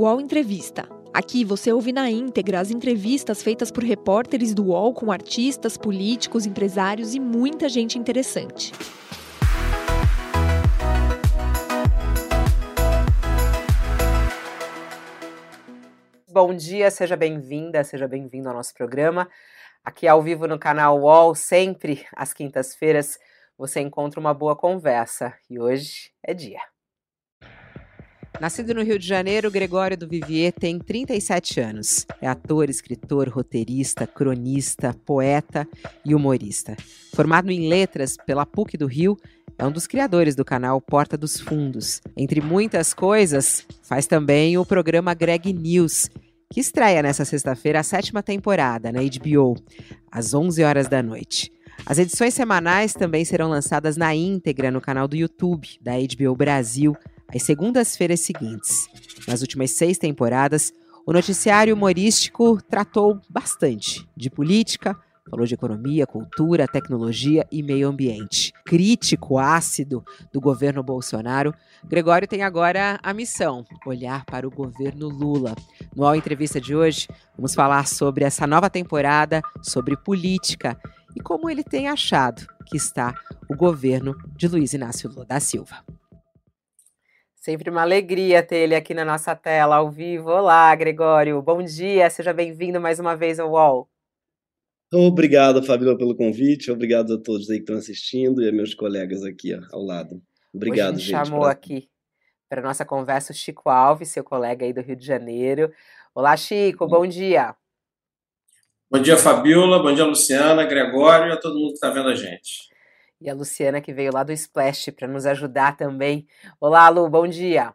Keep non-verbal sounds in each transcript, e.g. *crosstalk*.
UOL Entrevista. Aqui você ouve na íntegra as entrevistas feitas por repórteres do UOL com artistas, políticos, empresários e muita gente interessante. Bom dia, seja bem-vinda, seja bem-vindo ao nosso programa. Aqui ao vivo no canal UOL, sempre às quintas-feiras, você encontra uma boa conversa. E hoje é dia. Nascido no Rio de Janeiro, Gregório do Vivier tem 37 anos. É ator, escritor, roteirista, cronista, poeta e humorista. Formado em letras pela PUC do Rio, é um dos criadores do canal Porta dos Fundos. Entre muitas coisas, faz também o programa Greg News, que estreia nesta sexta-feira a sétima temporada na HBO, às 11 horas da noite. As edições semanais também serão lançadas na íntegra no canal do YouTube da HBO Brasil às segundas-feiras seguintes. Nas últimas seis temporadas, o noticiário humorístico tratou bastante de política, falou de economia, cultura, tecnologia e meio ambiente. Crítico ácido do governo Bolsonaro, Gregório tem agora a missão: olhar para o governo Lula. No All Entrevista de hoje, vamos falar sobre essa nova temporada, sobre política e como ele tem achado que está o governo de Luiz Inácio Lula da Silva. Sempre uma alegria ter ele aqui na nossa tela, ao vivo. Olá, Gregório. Bom dia, seja bem-vindo mais uma vez ao UOL. Obrigado, Fabíola, pelo convite. Obrigado a todos aí que estão assistindo e a meus colegas aqui ó, ao lado. Obrigado, Hoje gente. chamou pra... aqui para nossa conversa o Chico Alves, seu colega aí do Rio de Janeiro. Olá, Chico, bom dia. Bom dia, Fabiola. Bom dia, Luciana, Gregório e a todo mundo que está vendo a gente e a Luciana, que veio lá do Splash para nos ajudar também. Olá, Lu, bom dia.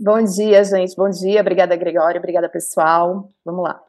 Bom dia, gente. Bom dia. Obrigada, Gregório. Obrigada, pessoal. Vamos lá.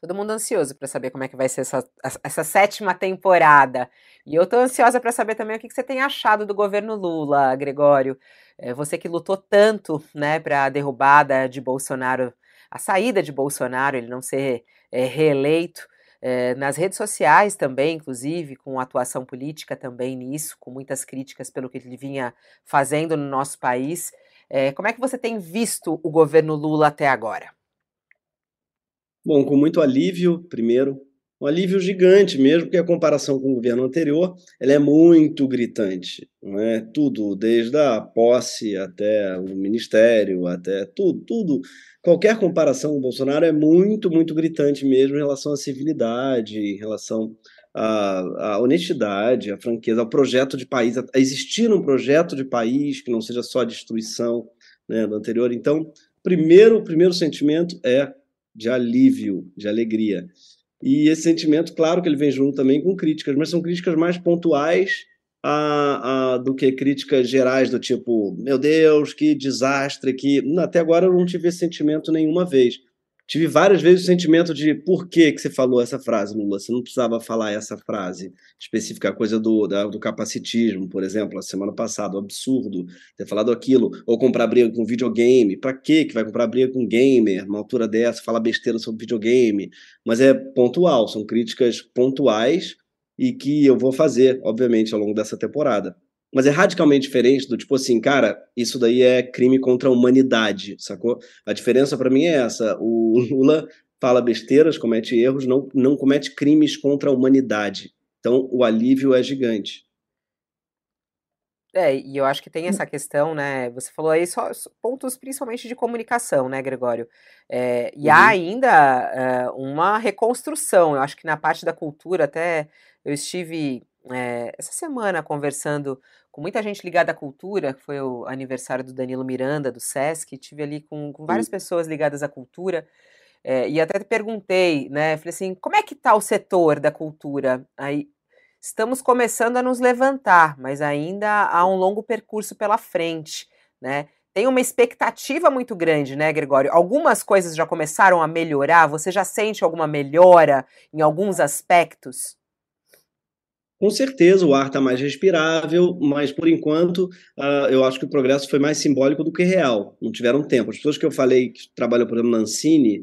Todo mundo ansioso para saber como é que vai ser essa, essa sétima temporada. E eu estou ansiosa para saber também o que, que, você tem achado do governo Lula, Gregório. É, você que lutou tanto né, para a derrubada de Bolsonaro, a saída de Bolsonaro, ele não ser é, reeleito é, nas redes sociais também, inclusive, com atuação política também nisso, com muitas críticas pelo que ele vinha fazendo no nosso país. É, como é que você tem visto o governo Lula até agora? Bom, com muito alívio, primeiro, um alívio gigante mesmo, porque a comparação com o governo anterior ela é muito gritante, não é? Tudo, desde a posse até o ministério, até tudo, tudo. Qualquer comparação com o Bolsonaro é muito, muito gritante mesmo em relação à civilidade, em relação à, à honestidade, à franqueza, ao projeto de país, a existir um projeto de país que não seja só a destruição né, do anterior. Então, primeiro, o primeiro sentimento é de alívio, de alegria. E esse sentimento, claro que ele vem junto também com críticas, mas são críticas mais pontuais a, a, do que críticas gerais do tipo, meu Deus, que desastre, que até agora eu não tive esse sentimento nenhuma vez tive várias vezes o sentimento de por que, que você falou essa frase, Lula? Você não precisava falar essa frase específica, a coisa do, da, do capacitismo, por exemplo, a semana passada, o absurdo ter falado aquilo, ou comprar briga com videogame. Para que que vai comprar briga com gamer, numa altura dessa, falar besteira sobre videogame? Mas é pontual, são críticas pontuais e que eu vou fazer, obviamente, ao longo dessa temporada mas é radicalmente diferente do tipo assim, cara, isso daí é crime contra a humanidade, sacou? A diferença para mim é essa: o *laughs* Lula fala besteiras, comete erros, não, não comete crimes contra a humanidade. Então o alívio é gigante. É, e eu acho que tem essa questão, né? Você falou aí só pontos principalmente de comunicação, né, Gregório? É, e uhum. há ainda é, uma reconstrução. Eu acho que na parte da cultura, até eu estive é, essa semana conversando com muita gente ligada à cultura, que foi o aniversário do Danilo Miranda, do Sesc, tive ali com, com várias pessoas ligadas à cultura, é, e até perguntei, né, falei assim, como é que está o setor da cultura? Aí, estamos começando a nos levantar, mas ainda há um longo percurso pela frente, né, tem uma expectativa muito grande, né, Gregório? Algumas coisas já começaram a melhorar, você já sente alguma melhora em alguns aspectos? Com certeza o ar está mais respirável, mas por enquanto uh, eu acho que o progresso foi mais simbólico do que real. Não tiveram tempo. As pessoas que eu falei que trabalham, por exemplo, na Ancine,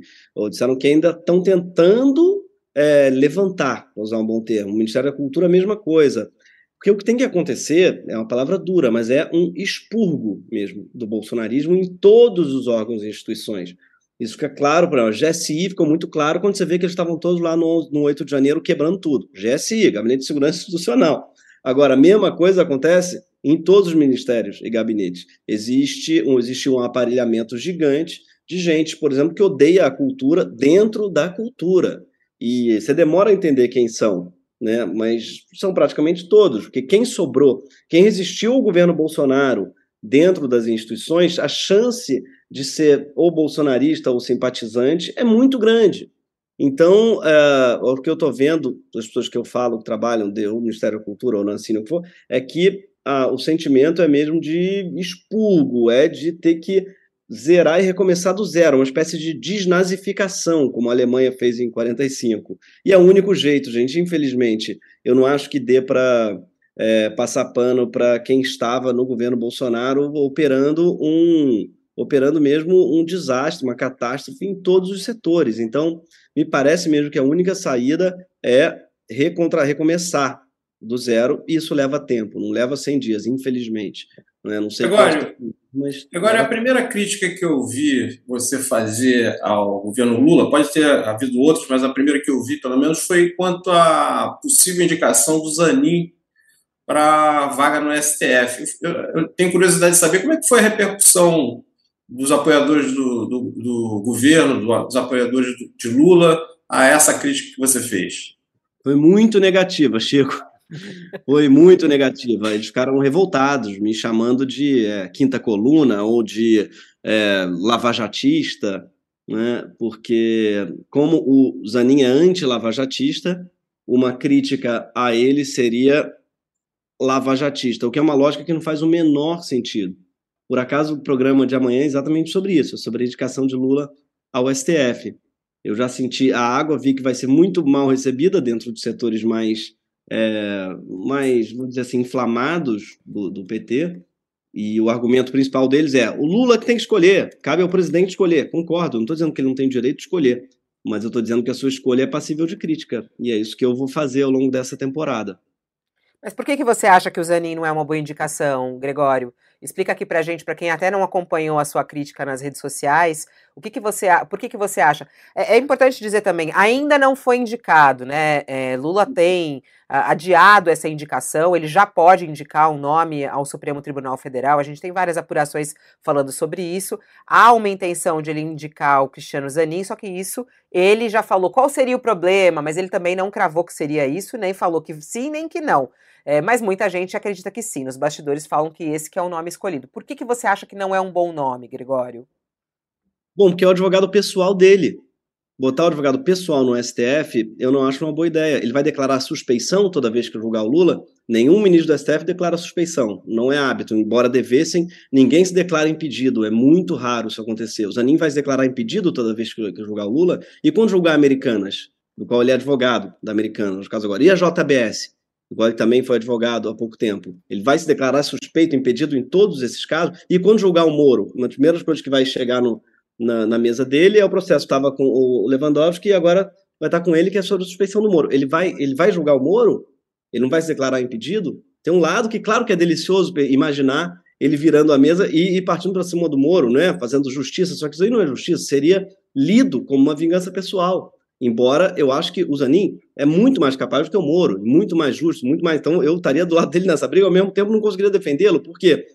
disseram que ainda estão tentando é, levantar, para usar um bom termo. O Ministério da Cultura, a mesma coisa. Porque o que tem que acontecer, é uma palavra dura, mas é um expurgo mesmo do bolsonarismo em todos os órgãos e instituições. Isso fica claro para nós. GSI ficou muito claro quando você vê que eles estavam todos lá no, no 8 de janeiro quebrando tudo. GSI, Gabinete de Segurança Institucional. Agora, a mesma coisa acontece em todos os ministérios e gabinetes. Existe um, existe um aparelhamento gigante de gente, por exemplo, que odeia a cultura dentro da cultura. E você demora a entender quem são, né? mas são praticamente todos, porque quem sobrou, quem resistiu ao governo Bolsonaro dentro das instituições, a chance de ser ou bolsonarista ou simpatizante é muito grande. Então, é, o que eu estou vendo das pessoas que eu falo que trabalham no Ministério da Cultura ou na Ancine, o que for, é que o sentimento é mesmo de expurgo, é de ter que zerar e recomeçar do zero, uma espécie de desnazificação, como a Alemanha fez em 45. E é o único jeito, gente, infelizmente. Eu não acho que dê para é, passar pano para quem estava no governo Bolsonaro operando um operando mesmo um desastre, uma catástrofe em todos os setores. Então, me parece mesmo que a única saída é recontra recomeçar do zero, e isso leva tempo, não leva 100 dias, infelizmente. Né? Não sei agora, mas... agora, a primeira crítica que eu vi você fazer ao governo Lula, pode ter havido outros, mas a primeira que eu vi, pelo menos, foi quanto à possível indicação do Zanin para vaga no STF. Eu, eu, tenho curiosidade de saber como é que foi a repercussão dos apoiadores do, do, do governo, do, dos apoiadores de Lula a essa crítica que você fez. Foi muito negativa, Chico. Foi muito negativa. Eles ficaram revoltados, me chamando de é, quinta coluna ou de é, lavajatista, né? porque, como o Zanin é anti-lavajatista, uma crítica a ele seria lavajatista, o que é uma lógica que não faz o menor sentido. Por acaso, o programa de amanhã é exatamente sobre isso, sobre a indicação de Lula ao STF. Eu já senti a água, vi que vai ser muito mal recebida dentro de setores mais, é, mais vamos dizer assim, inflamados do, do PT. E o argumento principal deles é: o Lula que tem que escolher, cabe ao presidente escolher. Concordo, não estou dizendo que ele não tem direito de escolher, mas eu estou dizendo que a sua escolha é passível de crítica. E é isso que eu vou fazer ao longo dessa temporada. Mas por que, que você acha que o Zanin não é uma boa indicação, Gregório? Explica aqui pra gente, para quem até não acompanhou a sua crítica nas redes sociais, o que, que você, por que, que você acha? É, é importante dizer também, ainda não foi indicado, né? É, Lula tem adiado essa indicação, ele já pode indicar um nome ao Supremo Tribunal Federal. A gente tem várias apurações falando sobre isso. Há uma intenção de ele indicar o Cristiano Zanin, só que isso ele já falou qual seria o problema, mas ele também não cravou que seria isso, nem falou que sim, nem que não. É, mas muita gente acredita que sim. Nos bastidores falam que esse que é o nome escolhido. Por que, que você acha que não é um bom nome, Gregório? Bom, porque é o advogado pessoal dele. Botar o advogado pessoal no STF, eu não acho uma boa ideia. Ele vai declarar suspeição toda vez que julgar o Lula? Nenhum ministro do STF declara suspeição. Não é hábito. Embora devessem, ninguém se declara impedido. É muito raro isso acontecer. O Zanin vai se declarar impedido toda vez que julgar o Lula. E quando julgar Americanas, do qual ele é advogado da Americanas, no caso agora, e a JBS? Igual ele também foi advogado há pouco tempo. Ele vai se declarar suspeito, impedido em todos esses casos, e quando julgar o Moro, uma das primeiras coisas que vai chegar no, na, na, mesa dele é o processo. Estava com o Lewandowski e agora vai estar com ele, que é sobre a suspeição do Moro. Ele vai, ele vai julgar o Moro? Ele não vai se declarar impedido? Tem um lado que, claro que é delicioso imaginar ele virando a mesa e, e partindo para cima do Moro, né? fazendo justiça, só que isso aí não é justiça, seria lido como uma vingança pessoal. Embora eu acho que o Zanin é muito mais capaz do que o Moro, muito mais justo, muito mais. Então eu estaria do lado *laughs* dele nessa briga, ao mesmo tempo não conseguiria defendê-lo, porque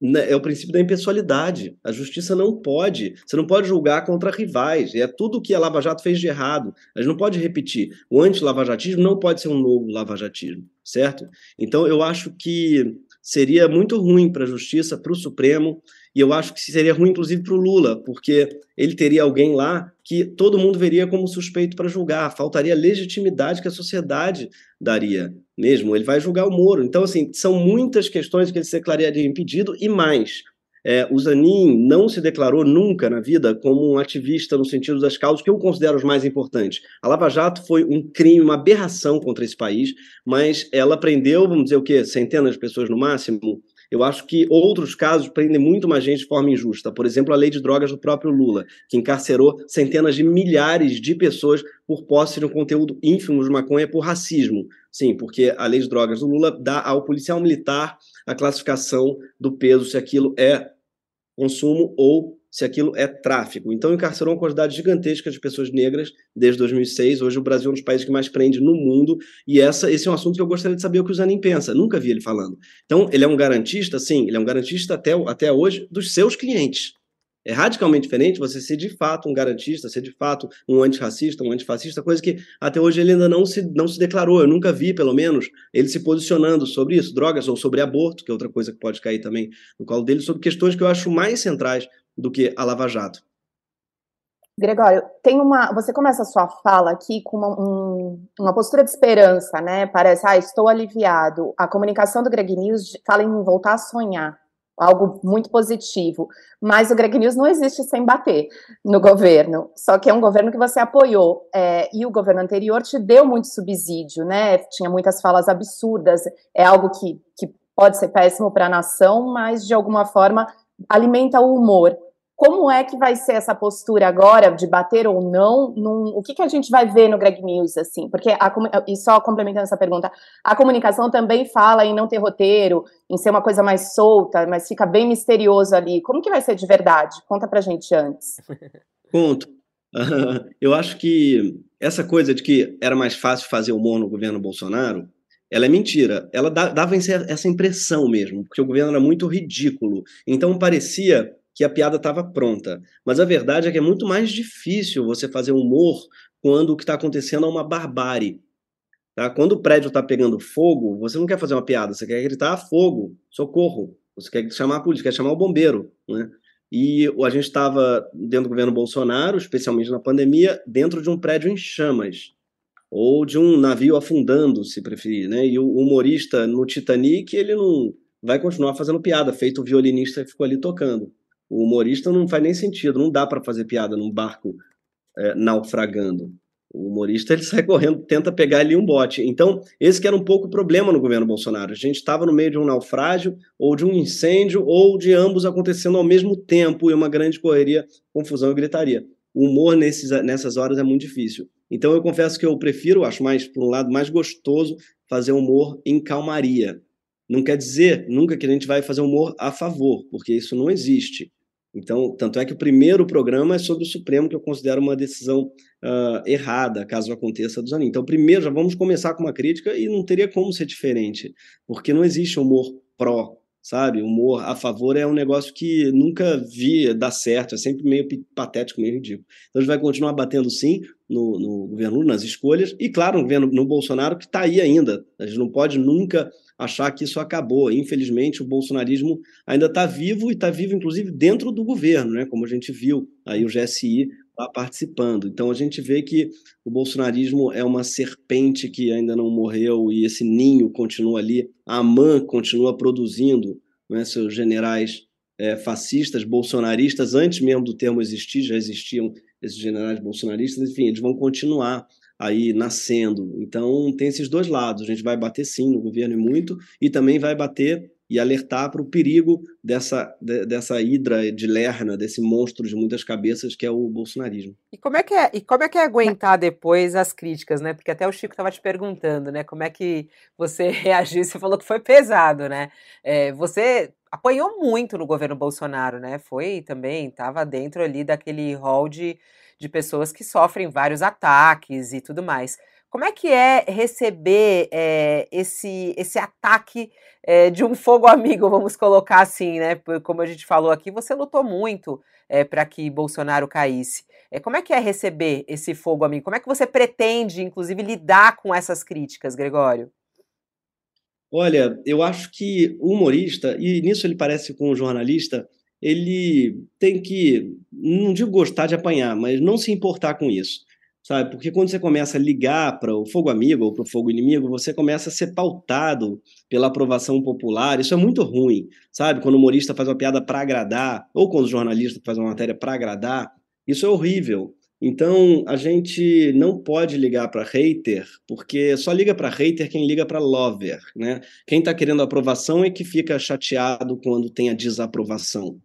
né, é o princípio da impessoalidade. A justiça não pode, você não pode julgar contra rivais. É tudo que a Lava Jato fez de errado. A gente não pode repetir. O anti-lavajatismo não pode ser um novo lavajatismo, certo? Então eu acho que seria muito ruim para a justiça, para o Supremo, e eu acho que seria ruim, inclusive, para o Lula, porque ele teria alguém lá que todo mundo veria como suspeito para julgar. Faltaria legitimidade que a sociedade daria mesmo. Ele vai julgar o Moro. Então, assim, são muitas questões que ele se declararia impedido e mais. É, o Zanin não se declarou nunca na vida como um ativista no sentido das causas que eu considero os mais importantes. A Lava Jato foi um crime, uma aberração contra esse país, mas ela prendeu, vamos dizer o quê, centenas de pessoas no máximo, Eu acho que outros casos prendem muito mais gente de forma injusta. Por exemplo, a lei de drogas do próprio Lula, que encarcerou centenas de milhares de pessoas por posse de um conteúdo ínfimo de maconha por racismo. Sim, porque a lei de drogas do Lula dá ao policial militar a classificação do peso se aquilo é consumo ou se aquilo é tráfico. Então, encarcerou uma quantidade gigantesca de pessoas negras desde 2006. Hoje, o Brasil é um dos países que mais prende no mundo. E essa, esse é um assunto que eu gostaria de saber o que o Zanin pensa. Nunca vi ele falando. Então, ele é um garantista, sim, ele é um garantista até, até hoje dos seus clientes. É radicalmente diferente você ser de fato um garantista, ser de fato um antirracista, um antifascista, coisa que até hoje ele ainda não se, não se declarou. Eu nunca vi, pelo menos, ele se posicionando sobre isso, drogas ou sobre aborto, que é outra coisa que pode cair também no colo dele, sobre questões que eu acho mais centrais do que a Lava Jato. Gregório, tem uma. Você começa a sua fala aqui com uma, um, uma postura de esperança, né? Parece, ah, estou aliviado. A comunicação do Greg News fala em voltar a sonhar algo muito positivo. Mas o Greg News não existe sem bater no governo. Só que é um governo que você apoiou. É, e o governo anterior te deu muito subsídio, né? Tinha muitas falas absurdas. É algo que, que pode ser péssimo para a nação, mas de alguma forma alimenta o humor. Como é que vai ser essa postura agora de bater ou não? Num, o que, que a gente vai ver no Greg News, assim? Porque, a, e só complementando essa pergunta, a comunicação também fala em não ter roteiro, em ser uma coisa mais solta, mas fica bem misterioso ali. Como que vai ser de verdade? Conta pra gente antes. *laughs* Conto. *laughs* eu acho que essa coisa de que era mais fácil fazer humor no governo Bolsonaro, ela é mentira. Ela dava essa impressão mesmo, porque o governo era muito ridículo. Então parecia que a piada estava pronta. Mas a verdade é que é muito mais difícil você fazer humor quando o que está acontecendo é uma barbárie. Tá? Quando o prédio está pegando fogo, você não quer fazer uma piada, você quer gritar fogo, socorro. Você quer chamar a polícia, quer chamar o bombeiro. Né? E a gente estava dentro do governo Bolsonaro, especialmente na pandemia, dentro de um prédio em chamas. Ou de um navio afundando, se preferir. Né? E o humorista no Titanic, ele não vai continuar fazendo piada, feito o violinista que ficou ali tocando. O humorista não faz nem sentido, não dá para fazer piada num barco é, naufragando. O humorista ele *laughs* sai correndo, tenta pegar ali um bote. Então, esse que era um pouco o problema no governo Bolsonaro. A gente estava no meio de um naufrágio, ou de um incêndio, ou de ambos acontecendo ao mesmo tempo, e uma grande correria, confusão e gritaria. O humor nesses, nessas horas é muito difícil. Então, eu confesso que eu prefiro, acho mais, por um lado, mais gostoso fazer humor em calmaria. Não quer dizer nunca que a gente vai fazer humor a favor, porque isso não existe. Então, tanto é que o primeiro programa é sobre o Supremo, que eu considero uma decisão uh, errada, caso aconteça do Zanin. Então, primeiro, já vamos começar com uma crítica e não teria como ser diferente, porque não existe humor pró, sabe? Humor a favor é um negócio que nunca vi dar certo, é sempre meio patético, meio ridículo. Então, a gente vai continuar batendo sim no, no governo, nas escolhas, e claro, no governo no Bolsonaro, que está aí ainda. A gente não pode nunca achar que isso acabou. Infelizmente, o bolsonarismo ainda está vivo e está vivo, inclusive, dentro do governo, né? como a gente viu aí o GSI lá participando. Então, a gente vê que o bolsonarismo é uma serpente que ainda não morreu e esse ninho continua ali. A AMAN continua produzindo né, seus generais é, fascistas, bolsonaristas, antes mesmo do termo existir, já existiam esses generais bolsonaristas, enfim, eles vão continuar aí nascendo. Então, tem esses dois lados. A gente vai bater sim no governo e muito, e também vai bater e alertar para o perigo dessa, de, dessa hidra de lerna, desse monstro de muitas cabeças que é o bolsonarismo. E como é que é, e como é, que é aguentar depois as críticas, né? Porque até o Chico estava te perguntando, né? Como é que você *laughs* reagiu? Você falou que foi pesado, né? É, você apanhou muito no governo Bolsonaro, né? Foi também, estava dentro ali daquele hall de de pessoas que sofrem vários ataques e tudo mais. Como é que é receber é, esse, esse ataque é, de um *laughs* fogo amigo, vamos colocar assim, né? Como a gente falou aqui, você lutou muito é, para que Bolsonaro caísse. Como é que é receber esse fogo amigo? Como é que você pretende, inclusive, lidar com essas críticas, Gregório? Olha, eu acho que o humorista, e nisso ele parece com um jornalista, ele tem que, não digo gostar de apanhar, mas não se importar com isso, sabe? Porque quando você começa a ligar para o fogo amigo ou para o fogo inimigo, você começa a ser pautado pela aprovação popular. Isso é muito ruim, sabe? Quando o humorista faz uma piada para agradar, ou quando o jornalista faz uma matéria para agradar, isso é horrível. Então, a gente não pode ligar para hater, porque só liga para hater quem liga para lover, né? Quem está querendo aprovação é que fica chateado quando tem a desaprovação.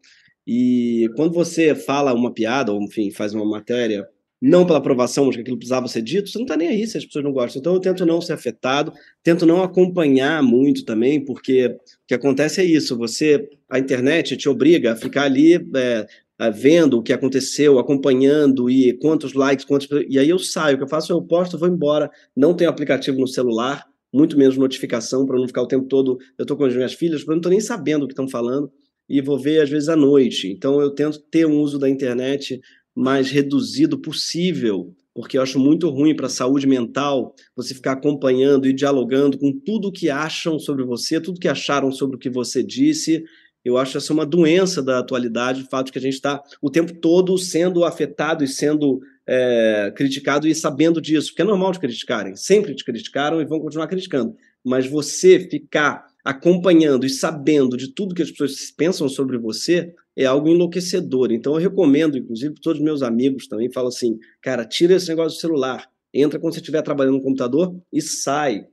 E quando você fala uma piada, ou enfim, faz uma matéria, não pela aprovação de que aquilo precisava ser dito, você não está nem aí se as pessoas não gostam. Então eu tento não ser afetado, tento não acompanhar muito também, porque o que acontece é isso, você, a internet te obriga a ficar ali é, é vendo o que aconteceu, acompanhando e quantos likes, quantos. E aí eu saio, o que eu faço, eu posto, vou embora, não tenho aplicativo no celular, muito menos notificação, para não ficar o tempo todo. Eu estou com as minhas filhas, eu não estou nem sabendo o que estão falando e vou ver às vezes à noite. Então eu tento ter um uso da internet mais reduzido possível, porque eu acho muito ruim para a saúde mental você ficar acompanhando e dialogando com tudo que acham sobre você, tudo que acharam sobre o que você disse. Eu acho essa uma doença da atualidade, o fato de que a gente está o tempo todo sendo afetado e sendo é, criticado e sabendo disso, porque é normal de criticarem, sempre te criticaram e vão continuar criticando. Mas você ficar acompanhando e sabendo de tudo que as pessoas pensam sobre você, é algo enlouquecedor. Então eu recomendo, inclusive, para todos os meus amigos também, falo assim, cara, tira esse negócio do celular, entra quando você estiver trabalhando no computador e sai,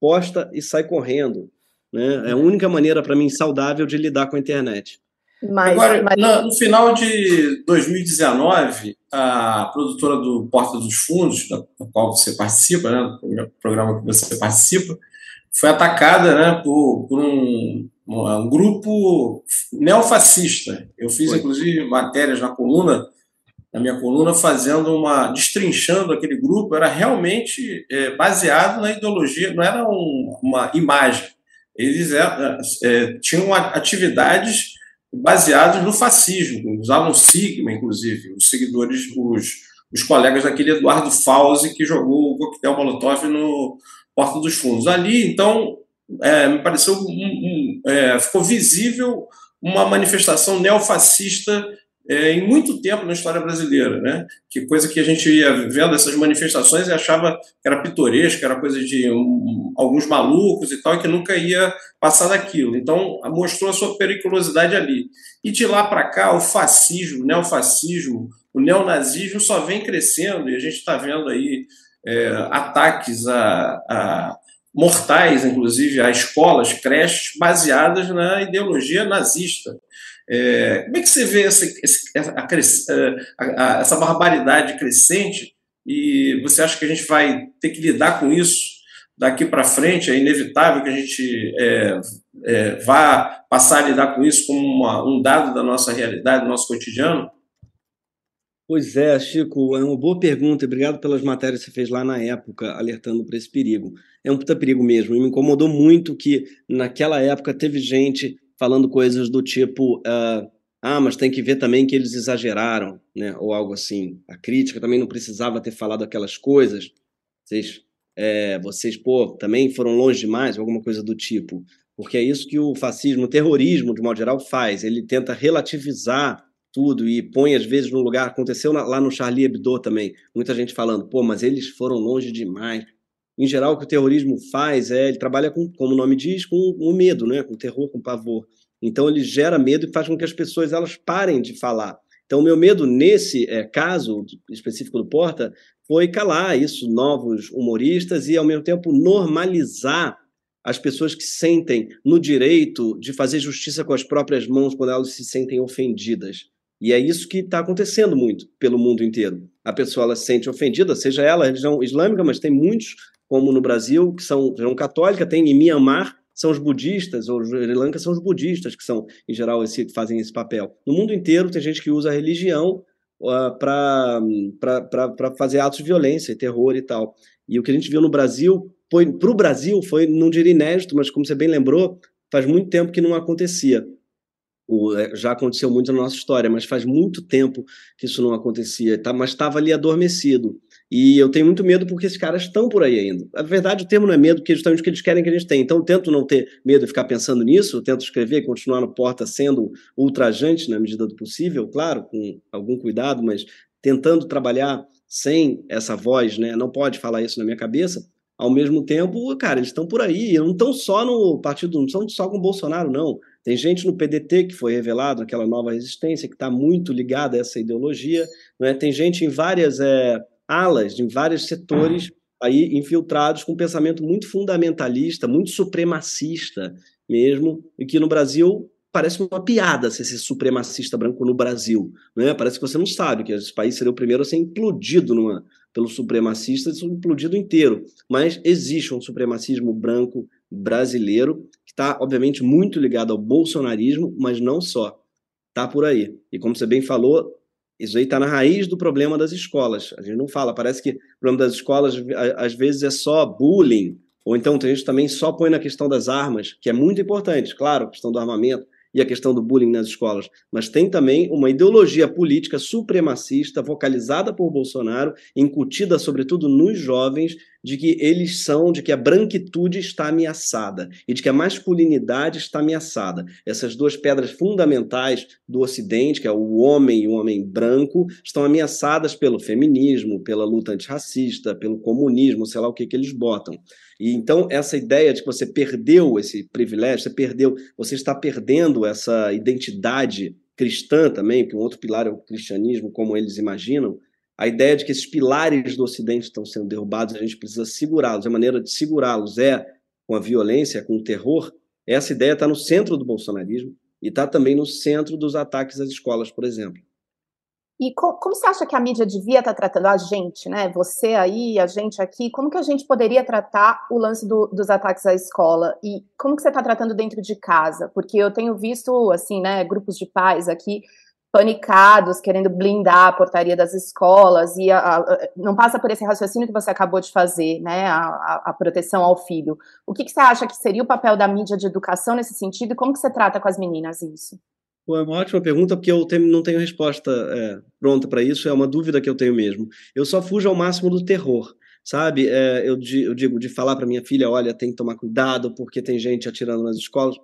posta e sai correndo. Né? É a única maneira para mim saudável de lidar com a internet. Mas, Agora, mas... no final de 2019, a produtora do Porta dos Fundos, da qual você participa, né, do programa que você participa, foi atacada né, por, por um, um, grupo neofascista. Eu fiz, foi. inclusive, matérias na coluna, na minha coluna, fazendo uma. destrinchando aquele grupo, era realmente é, baseado na ideologia, não era um, uma imagem. Eles é, é, tinham atividades baseadas no fascismo, usavam sigma, inclusive, os seguidores, os, os colegas daquele Eduardo Fauzi, que jogou o coquetel Molotov no, Porta dos Fundos. Ali, então, é, me pareceu, um, um, é, ficou visível uma manifestação neofascista é, em muito tempo na história brasileira, né? Que coisa que a gente ia vendo essas manifestações e achava que era pitoresca, era coisa de um, alguns malucos e tal, e que nunca ia passar daquilo. Então, mostrou a sua periculosidade ali. E de lá para cá, o fascismo, o neofascismo, o neonazismo só vem crescendo, e a gente está vendo aí é, ataques a, a, mortais, inclusive, a escolas, creches, baseadas na ideologia nazista. É, como é que você vê essa, a, essa barbaridade crescente e você acha que a gente vai ter que lidar com isso daqui para frente? É inevitável que a gente é, é, vá passar a lidar com isso como uma, um dado da nossa realidade, do nosso cotidiano? Pois é, Chico, é uma boa pergunta. Obrigado pelas matérias que você fez lá na época, alertando para esse perigo. É um puta perigo mesmo. E me incomodou muito que, naquela época, teve gente falando coisas do tipo: uh, ah, mas tem que ver também que eles exageraram, né? ou algo assim. A crítica também não precisava ter falado aquelas coisas. Vocês, é, vocês pô, também foram longe demais, alguma coisa do tipo. Porque é isso que o fascismo, o terrorismo, de modo geral, faz. Ele tenta relativizar tudo e põe às vezes no lugar. Aconteceu lá no Charlie Hebdo também, muita gente falando, pô, mas eles foram longe demais. Em geral, o que o terrorismo faz é ele trabalha com, como o nome diz, com o medo, né? com terror, com pavor. Então ele gera medo e faz com que as pessoas elas parem de falar. Então o meu medo nesse é, caso específico do Porta foi calar isso, novos humoristas e ao mesmo tempo normalizar as pessoas que sentem no direito de fazer justiça com as próprias mãos quando elas se sentem ofendidas. E é isso que está acontecendo muito pelo mundo inteiro. A pessoa ela se sente ofendida, seja ela religião islâmica, mas tem muitos, como no Brasil, que são religião católica, tem em Myanmar, são os budistas, ou Sri Lanka são os budistas que são, em geral, esse, fazem esse papel. No mundo inteiro tem gente que usa a religião uh, para fazer atos de violência terror e tal. E o que a gente viu no Brasil, para o Brasil, foi, não diria inédito, mas como você bem lembrou, faz muito tempo que não acontecia. O, é, já aconteceu muito na nossa história, mas faz muito tempo que isso não acontecia, tá? mas estava ali adormecido. E eu tenho muito medo porque esses caras estão por aí ainda. Na verdade, o termo não é medo, porque é justamente o que eles querem que a gente tenha. Então, eu tento não ter medo e ficar pensando nisso, eu tento escrever e continuar no porta sendo ultrajante na medida do possível, claro, com algum cuidado, mas tentando trabalhar sem essa voz, né? Não pode falar isso na minha cabeça, ao mesmo tempo, cara, eles estão por aí, não estão só no partido, não estão só com o Bolsonaro, não. Tem gente no PDT que foi revelado, aquela nova resistência, que está muito ligada a essa ideologia. Né? Tem gente em várias é, alas, em vários setores aí infiltrados com um pensamento muito fundamentalista, muito supremacista mesmo, e que no Brasil parece uma piada ser supremacista branco no Brasil. Né? Parece que você não sabe que esse país seria o primeiro a ser implodido numa, pelos supremacistas, implodido inteiro. Mas existe um supremacismo branco brasileiro que está, obviamente, muito ligado ao bolsonarismo, mas não só. Está por aí. E como você bem falou, isso aí está na raiz do problema das escolas. A gente não fala, parece que o problema das escolas às vezes é só bullying, ou então a gente também só põe na questão das armas, que é muito importante, claro, a questão do armamento, e a questão do bullying nas escolas, mas tem também uma ideologia política supremacista vocalizada por Bolsonaro, incutida sobretudo nos jovens, de que eles são, de que a branquitude está ameaçada e de que a masculinidade está ameaçada. Essas duas pedras fundamentais do Ocidente, que é o homem e o homem branco, estão ameaçadas pelo feminismo, pela luta antirracista, pelo comunismo, sei lá o que, que eles botam. E então essa ideia de que você perdeu esse privilégio, você perdeu, você está perdendo essa identidade cristã também, que um outro pilar é o cristianismo, como eles imaginam, a ideia de que esses pilares do Ocidente estão sendo derrubados, a gente precisa segurá-los. A maneira de segurá-los é com a violência, com o terror. Essa ideia está no centro do bolsonarismo e está também no centro dos ataques às escolas, por exemplo. E co como você acha que a mídia devia estar tá tratando a gente, né? Você aí, a gente aqui, como que a gente poderia tratar o lance do, dos ataques à escola? E como que você está tratando dentro de casa? Porque eu tenho visto, assim, né, grupos de pais aqui panicados, querendo blindar a portaria das escolas, e a, a, não passa por esse raciocínio que você acabou de fazer, né, a, a proteção ao filho. O que, que, você acha que seria o papel da mídia de educação nesse sentido, e como que você trata com as meninas isso? Pô, é uma ótima pergunta, porque eu não tenho resposta é, pronta para isso, é uma dúvida que eu tenho mesmo. Eu só fujo ao máximo do terror, sabe? É, eu, eu digo de falar para minha filha, olha, tem que tomar cuidado, porque tem gente atirando nas escolas.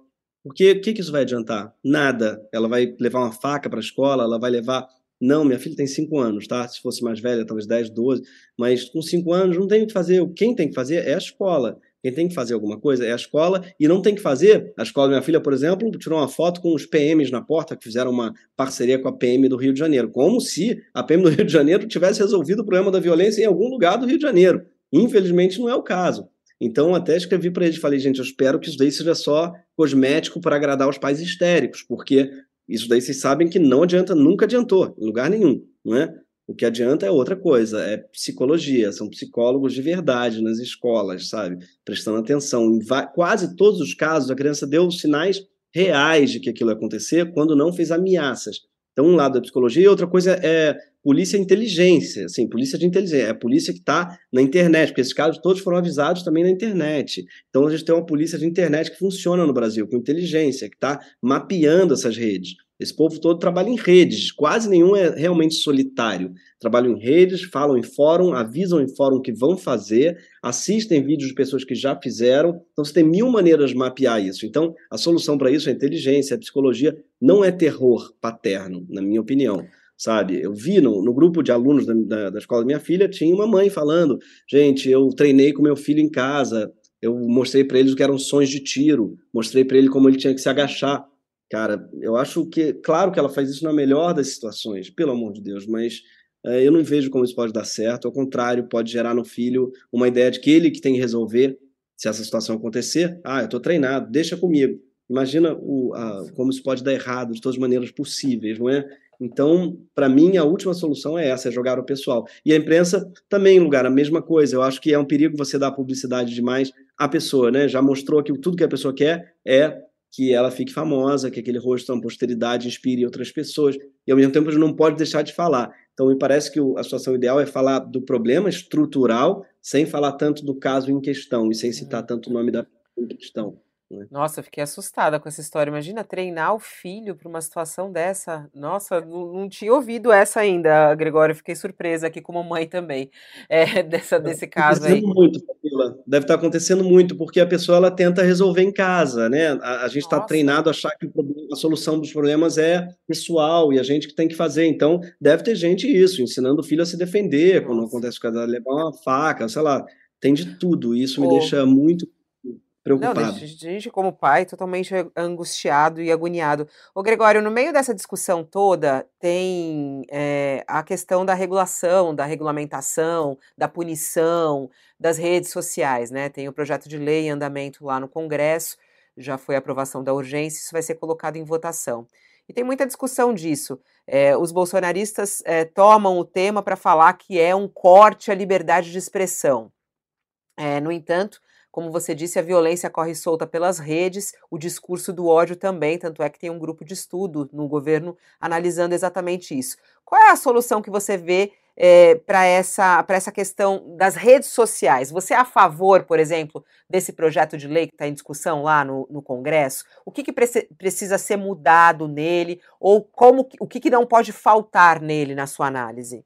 Porque o que, que isso vai adiantar? Nada. Ela vai levar uma faca para a escola, ela vai levar. Não, minha filha tem 5 anos, tá? Se fosse mais velha, talvez 10, 12. Mas com 5 anos não tem o que fazer. Quem tem que fazer é a escola. Quem tem que fazer alguma coisa é a escola e não tem que fazer. A escola da minha filha, por exemplo, tirou uma foto com os PMs na porta, que fizeram uma parceria com a PM do Rio de Janeiro. Como se a PM do Rio de Janeiro tivesse resolvido o problema da violência em algum lugar do Rio de Janeiro. Infelizmente, não é o caso. Então, até escrevi para eles, falei, gente, eu espero que isso daí seja só cosmético para agradar os pais histéricos, porque isso daí vocês sabem que não adianta, nunca adiantou, em lugar nenhum, não é? O que adianta é outra coisa, é psicologia, são psicólogos de verdade nas escolas, sabe? Prestando atenção. Em quase todos os casos, a criança deu sinais reais de que aquilo ia acontecer quando não fez ameaças. Então, um lado é psicologia e outra coisa é polícia inteligência, assim, polícia de inteligência, é a polícia que está na internet, porque esses casos todos foram avisados também na internet. Então a gente tem uma polícia de internet que funciona no Brasil, com inteligência, que está mapeando essas redes. Esse povo todo trabalha em redes, quase nenhum é realmente solitário. Trabalham em redes, falam em fórum, avisam em fórum que vão fazer, assistem vídeos de pessoas que já fizeram. Então você tem mil maneiras de mapear isso. Então a solução para isso é inteligência, é psicologia, não é terror paterno, na minha opinião sabe? Eu vi no, no grupo de alunos da, da, da, escola da minha filha, tinha uma mãe falando: gente, eu treinei com meu filho em casa, eu mostrei para eles o que eram sons de tiro, mostrei para ele como ele tinha que se agachar. Cara, eu acho que, claro que ela faz isso na melhor das situações, pelo amor de Deus, mas é, eu não vejo como isso pode dar certo. Ao contrário, pode gerar no filho uma ideia de que ele que tem que resolver se essa situação acontecer. Ah, eu estou treinado, deixa comigo. Imagina o, a, como isso pode dar errado de todas as maneiras possíveis, não é? Então, para mim, a última solução é essa, é jogar o pessoal. E a imprensa também, lugar, a mesma coisa. Eu acho que é um perigo você dar publicidade demais à pessoa, né? Já mostrou que tudo que a pessoa quer é que ela fique famosa, que aquele rosto, uma posteridade, inspire outras pessoas. E, ao mesmo tempo, a gente não pode deixar de falar. Então, me parece que a situação ideal é falar do problema estrutural, sem falar tanto do caso em questão e sem citar tanto o nome da questão. Né? Nossa, eu fiquei assustada com essa história. Imagina treinar o filho para uma situação dessa. Nossa, não, não, tinha ouvido essa ainda, Gregório. Fiquei surpresa aqui como mãe também é, *laughs* dessa, desse caso aí. Muito, Deve estar acontecendo muito, porque a pessoa ela tenta resolver em casa, né? A, a gente está treinado a achar que a solução dos problemas é pessoal e a gente que tem que fazer. Então, deve ter gente isso, ensinando o filho a se defender, Nossa. quando acontece o caso, levar uma faca, sei lá Tem de tudo, e isso me deixa muito preocupado. Não, a gente, como pai, totalmente angustiado e agoniado. Ô, Gregório, no meio dessa discussão toda, tem é, a questão da regulação, da regulamentação, da punição das redes sociais, né? Tem o projeto de lei em andamento lá no Congresso, já foi aprovação da urgência, isso vai ser colocado em votação. E tem muita discussão disso. É, os bolsonaristas é, tomam o tema para falar que é um corte à liberdade de expressão. É, no entanto, como você disse, a violência corre solta pelas redes, o discurso do ódio também, tanto é que tem um grupo de estudo no governo analisando exatamente isso. Qual é a solução que você vê é, para essa, essa questão das redes sociais? Você é a favor, por exemplo, desse projeto de lei que está em discussão lá no, no Congresso? O que, que precisa ser mudado nele? Ou como o que, que não pode faltar nele, na sua análise?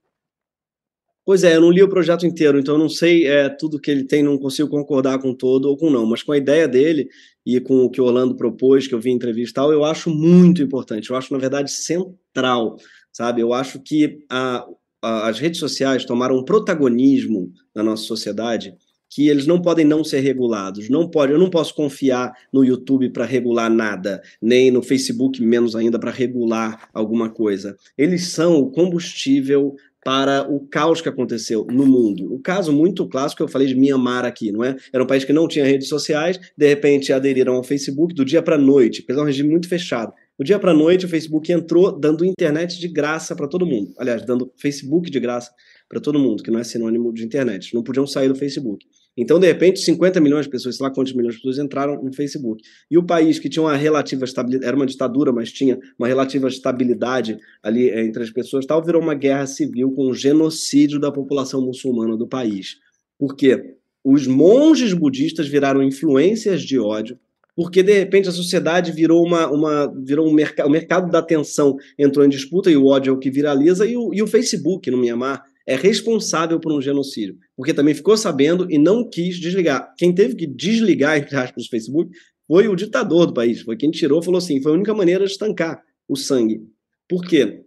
Pois é, eu não li o projeto inteiro, então eu não sei é, tudo que ele tem, não consigo concordar com todo ou com não, mas com a ideia dele e com o que o Orlando propôs, que eu vi em entrevista tal, eu acho muito importante, eu acho, na verdade, central, sabe? Eu acho que a, a, as redes sociais tomaram um protagonismo na nossa sociedade que eles não podem não ser regulados. Não pode, eu não posso confiar no YouTube para regular nada, nem no Facebook menos ainda para regular alguma coisa. Eles são o combustível para o caos que aconteceu no mundo. O caso muito clássico, eu falei de Myanmar aqui, não é? Era um país que não tinha redes sociais, de repente aderiram ao Facebook do dia para a noite, porque é um regime muito fechado. Do dia para a noite, o Facebook entrou dando internet de graça para todo mundo. Aliás, dando Facebook de graça para todo mundo, que não é sinônimo de internet. Não podiam sair do Facebook. Então, de repente, 50 milhões de pessoas, sei lá quantos milhões de pessoas entraram no Facebook. E o país que tinha uma relativa estabilidade, era uma ditadura, mas tinha uma relativa estabilidade ali eh, entre as pessoas, tal, virou uma guerra civil com um genocídio da população muçulmana do país. Por quê? Os monges budistas viraram influências de ódio, porque de repente a sociedade virou uma, uma virou um mercado, o mercado da atenção entrou em disputa e o ódio é o que viraliza e o, e o Facebook no Mianmar é responsável por um genocídio, porque também ficou sabendo e não quis desligar. Quem teve que desligar, entre aspas, o Facebook foi o ditador do país, foi quem tirou, falou assim, foi a única maneira de estancar o sangue. Por quê?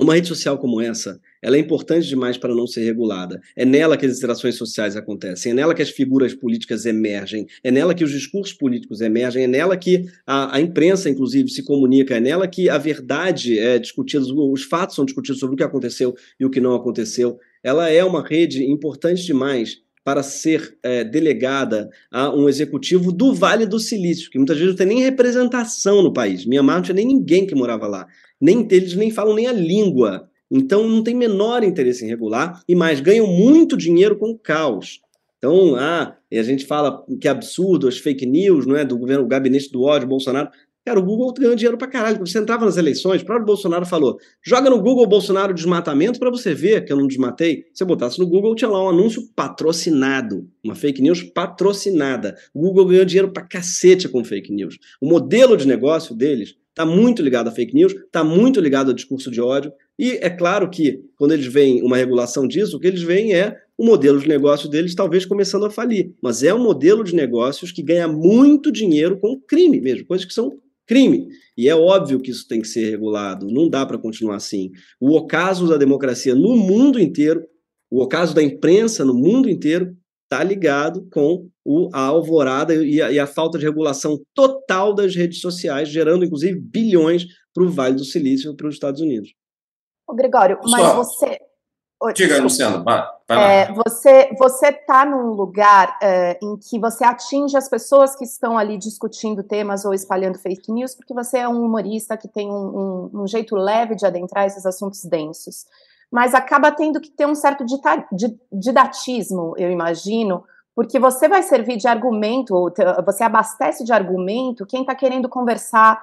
Uma rede social como essa, ela é importante demais para não ser regulada. É nela que as interações sociais acontecem, é nela que as figuras políticas emergem, é nela que os discursos políticos emergem, é nela que a, a imprensa, inclusive, se comunica, é nela que a verdade é discutida, os fatos são discutidos sobre o que aconteceu e o que não aconteceu. Ela é uma rede importante demais para ser é, delegada a um executivo do Vale do Silício, que muitas vezes não tem nem representação no país. Mianmar não tinha nem ninguém que morava lá nem eles nem falam nem a língua. Então não tem menor interesse em regular e mais ganham muito dinheiro com o caos. Então, ah, e a gente fala que é absurdo as fake news, não é, do governo, o gabinete do ódio, Bolsonaro. Cara, o Google ganhou dinheiro pra caralho. Você entrava nas eleições, o próprio Bolsonaro falou: joga no Google Bolsonaro desmatamento para você ver que eu não desmatei. Se você botasse no Google, tinha lá um anúncio patrocinado, uma fake news patrocinada. O Google ganhou dinheiro pra cacete com fake news. O modelo de negócio deles está muito ligado a fake news, está muito ligado ao discurso de ódio. E é claro que, quando eles veem uma regulação disso, o que eles veem é o modelo de negócio deles talvez começando a falir. Mas é um modelo de negócios que ganha muito dinheiro com crime mesmo, coisas que são crime. E é óbvio que isso tem que ser regulado, não dá para continuar assim. O ocaso da democracia no mundo inteiro, o ocaso da imprensa no mundo inteiro, está ligado com o, a alvorada e a, e a, falta de regulação total das redes sociais, gerando inclusive bilhões para o Vale do Silício e para os Estados Unidos. Ô, Gregório, mas Só. você. Diga, Luciano, vai, é, você você está num lugar é, em que você atinge as pessoas que estão ali discutindo temas ou espalhando fake news, porque você é um humorista que tem um, um, um jeito leve de adentrar esses assuntos densos. Mas acaba tendo que ter um certo didatismo, eu imagino, porque você vai servir de argumento, você abastece de argumento quem está querendo conversar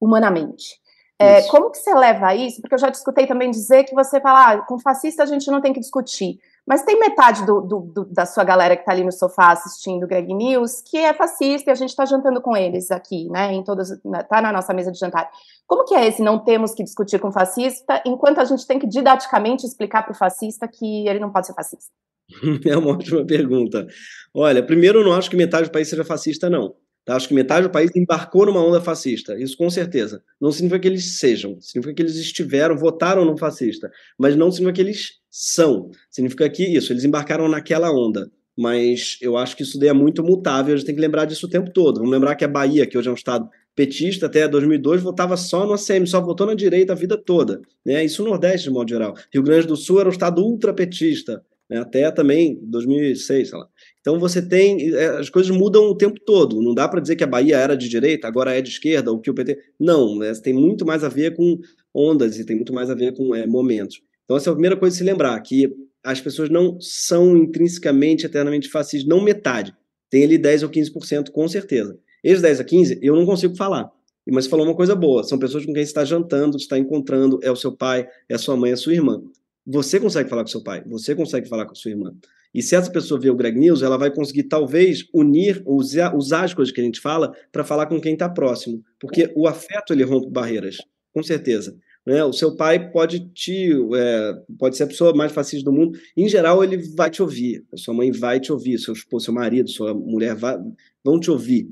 humanamente. É, como que você leva isso? Porque eu já discutei também dizer que você fala, ah, com fascista a gente não tem que discutir. Mas tem metade do, do, do, da sua galera que está ali no sofá assistindo Greg News que é fascista e a gente está jantando com eles aqui, né? Em todas, tá na nossa mesa de jantar. Como que é esse não temos que discutir com fascista, enquanto a gente tem que didaticamente explicar para o fascista que ele não pode ser fascista? *laughs* É uma ótima pergunta. Olha, primeiro, eu não acho que metade do país seja fascista, não. Tá? Acho que metade do país embarcou numa onda fascista, isso com certeza. Não significa que eles sejam, significa que eles estiveram, votaram no fascista, mas não significa que eles são. Significa que isso, eles embarcaram naquela onda. mas eu acho que isso daí é muito mutável, a gente tem que lembrar disso o tempo todo. Vamos lembrar que a Bahia, que hoje é um estado petista, até 2002 votava só no ACM, só votou na direita a vida toda. Né? Isso no Nordeste, de modo geral. Rio Grande do Sul era um estado ultrapetista, né? até também 2006, sei lá. Então você tem. É, as coisas mudam o tempo todo. Não dá para dizer que a Bahia era de direita, agora é de esquerda, ou que o PT. Não, né? tem muito mais a ver com ondas e tem muito mais a ver com é, momentos. Então, essa é a primeira coisa a se lembrar, que as pessoas não são intrinsecamente, eternamente fascistas, não metade. Tem ali 10 ou 15%, com certeza. Esses 10 a 15, eu não consigo falar. Mas falou uma coisa boa, são pessoas com quem você está jantando, está encontrando, é o seu pai, é a sua mãe, é a sua irmã. Você consegue falar com seu pai, você consegue falar com sua irmã. E se essa pessoa vê o Greg News, ela vai conseguir talvez unir, usar, usar as coisas que a gente fala para falar com quem está próximo. Porque o afeto ele rompe barreiras, com certeza. Né? O seu pai pode te, é, pode ser a pessoa mais fascista do mundo. Em geral, ele vai te ouvir. A sua mãe vai te ouvir. Seu esposo, seu marido, sua mulher vai, vão te ouvir.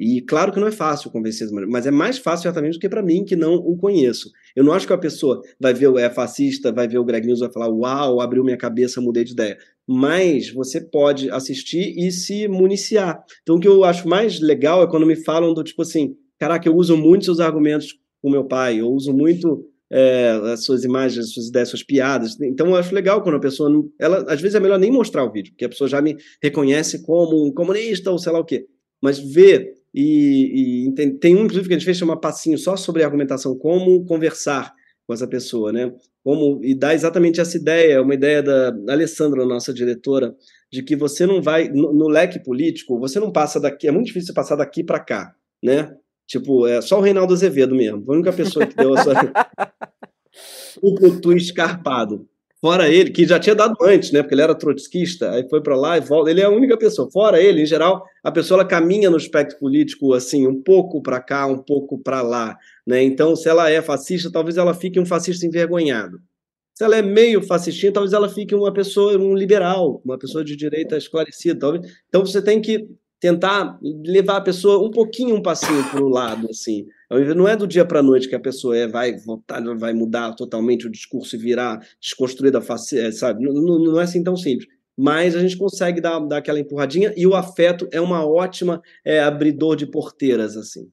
E claro que não é fácil convencer esse mas é mais fácil certamente do que para mim que não o conheço. Eu não acho que a pessoa vai ver o é fascista, vai ver o Greg News, vai falar, uau, abriu minha cabeça, mudei de ideia. Mas você pode assistir e se municiar. Então o que eu acho mais legal é quando me falam do tipo assim, caraca, eu uso muito seus argumentos com meu pai, eu uso muito é, as suas imagens, as suas ideias, as suas piadas. Então eu acho legal quando a pessoa não, ela às vezes é melhor nem mostrar o vídeo, porque a pessoa já me reconhece como um comunista ou sei lá o quê. Mas ver e, e tem, tem, um inclusive que a gente fez chama passinho só sobre argumentação, como conversar com essa pessoa, né? Como e dá exatamente essa ideia, uma ideia da Alessandra, nossa diretora, de que você não vai no, no leque político, você não passa daqui, é muito difícil passar daqui para cá, né? Tipo, é só o Reinaldo Azevedo mesmo. A única pessoa que deu essa. *laughs* *laughs* o Putu escarpado. Fora ele, que já tinha dado antes, né? Porque ele era trotskista, aí foi para lá e volta. Ele é a única pessoa. Fora ele, em geral, a pessoa ela caminha no espectro político assim, um pouco para cá, um pouco para lá, né? Então, se ela é fascista, talvez ela fique um fascista envergonhado. Se ela é meio fascistinha, talvez ela fique uma pessoa, um liberal, uma pessoa de direita esclarecida. Talvez. Então, você tem que tentar levar a pessoa um pouquinho, um passinho para o lado, assim. Não é do dia para a noite que a pessoa é, vai votar, vai mudar totalmente o discurso e virar desconstruída, é, sabe? Não, não é assim tão simples. Mas a gente consegue dar, dar aquela empurradinha e o afeto é uma ótima é, abridor de porteiras, assim.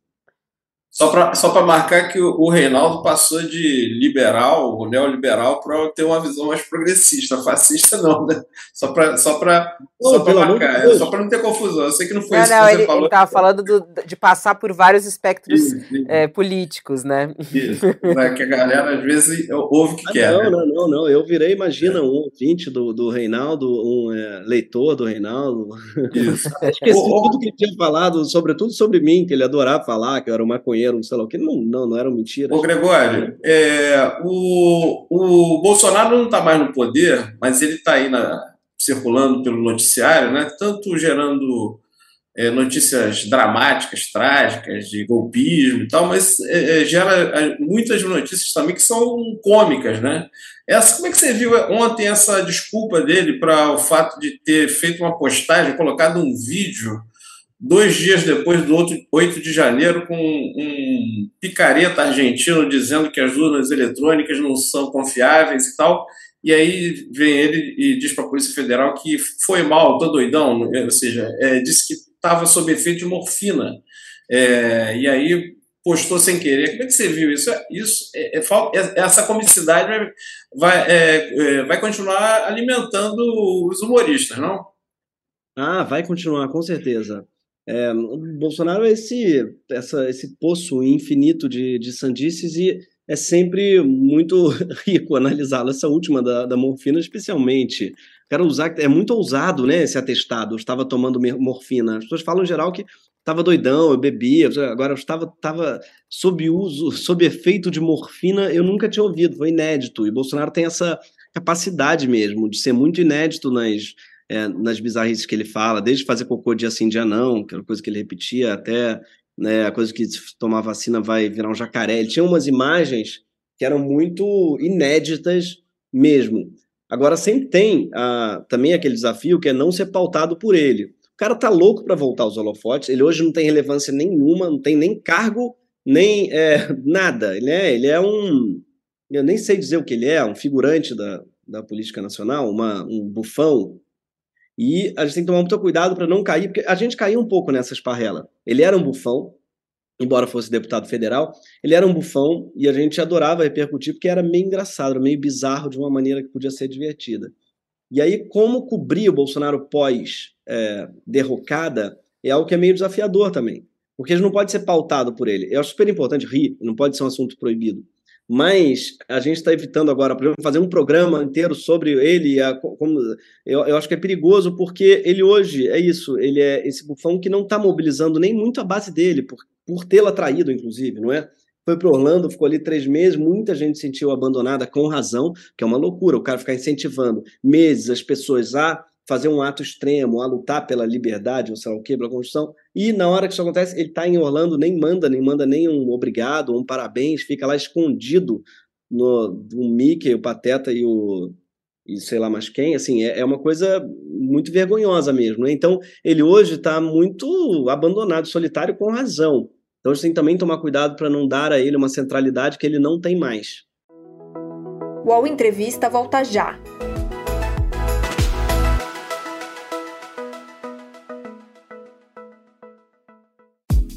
Só para só marcar que o, o, Reinaldo passou de liberal, o neoliberal, para ter uma visão mais progressista. Fascista não, né? Só para só só marcar, é, só para não ter confusão. Eu sei que não foi não, isso não, que você ele, falou. Ele estava falando do, de passar por vários espectros isso, isso. É, políticos, né? Isso, é que a galera às vezes ouve o que ah, quer. Não, né? não, não, não. Eu virei, imagina, um ouvinte do, do Reinaldo, um é, leitor do Reinaldo. Isso. *laughs* Esqueci tudo que ele tinha falado, sobretudo sobre mim, que ele adorava falar, que eu era um maconheiro dinheiro, sei lá o. Não, não, não eram mentiras. Ô, Gregório, é, o, o Bolsonaro não está mais no poder, mas ele está aí na, circulando pelo noticiário, né? tanto gerando é, notícias dramáticas, trágicas, de golpismo e tal, mas é, é gera é, muitas notícias também que são cômicas, né? Essa, como é que você viu ontem essa desculpa dele para o fato de ter feito uma postagem, colocado um vídeo dois dias depois do 8 de janeiro, com um picareta argentino dizendo que as urnas eletrônicas não são confiáveis e tal. E aí vem ele e diz para a Polícia Federal que foi mal, tô doidão, ou seja, é, disse que estava sob efeito de morfina. É, e aí postou sem querer. Como é que você viu isso? Isso é, é, é essa comicidade vai, vai, é, vai continuar alimentando os humoristas, não? Ah, vai continuar, com certeza. É, o Bolsonaro é esse, essa, esse poço infinito de, de sandices e é sempre muito *laughs* rico analisá-lo. Essa última da, da morfina, especialmente. Quero usar, é muito ousado, né, esse atestado. Eu estava tomando morfina. As pessoas falam em geral que estava doidão, eu bebia. Agora, eu estava, estava sob uso, sob efeito de morfina, eu nunca tinha ouvido, foi inédito. E Bolsonaro tem essa capacidade mesmo de ser muito inédito nas é, nas bizarrices que ele fala, desde fazer cocô dia sim, dia não, que era coisa que ele repetia, até né, a coisa que se tomar vacina vai virar um jacaré. Ele tinha umas imagens que eram muito inéditas mesmo. Agora, sempre tem ah, também aquele desafio que é não ser pautado por ele. O cara tá louco para voltar aos holofotes, ele hoje não tem relevância nenhuma, não tem nem cargo, nem é, *laughs* nada. Ele é, ele é um. Eu nem sei dizer o que ele é, um figurante da, da política nacional, uma, um bufão E a gente tem que tomar muito cuidado para não cair, porque a gente caiu um pouco nessa esparrela. Ele era um bufão, embora fosse deputado federal, ele era um bufão e a gente adorava repercutir porque era meio engraçado, meio bizarro de uma maneira que podia ser divertida. E aí, como cobrir o Bolsonaro pós-derrocada é, é algo que é meio desafiador também, porque a gente não pode ser pautado por ele. Eu acho super importante rir, não pode ser um assunto proibido. Mas a gente está evitando agora, por exemplo, fazer um programa inteiro sobre ele. A, como, eu, eu acho que é perigoso porque ele hoje é isso, ele é esse bufão que não está mobilizando nem muito a base dele, por, por tê-la traído, inclusive, não é? Foi para Orlando, ficou ali três meses, muita gente se sentiu abandonada com razão, que é uma loucura, o cara ficar incentivando meses as pessoas a fazer um ato extremo, a lutar pela liberdade, ou sei lá o quê, pela Constituição, e na hora que isso acontece, ele está em Orlando, nem manda, nem manda nem um obrigado, um parabéns, fica lá escondido no o Mickey, o Pateta e o e sei lá mais quem, assim, é, é uma coisa muito vergonhosa mesmo, né? Então, ele hoje está muito abandonado, solitário, com razão. Então a gente tem que também tomar cuidado para não dar a ele uma centralidade que ele não tem mais. O UOL Entrevista volta já.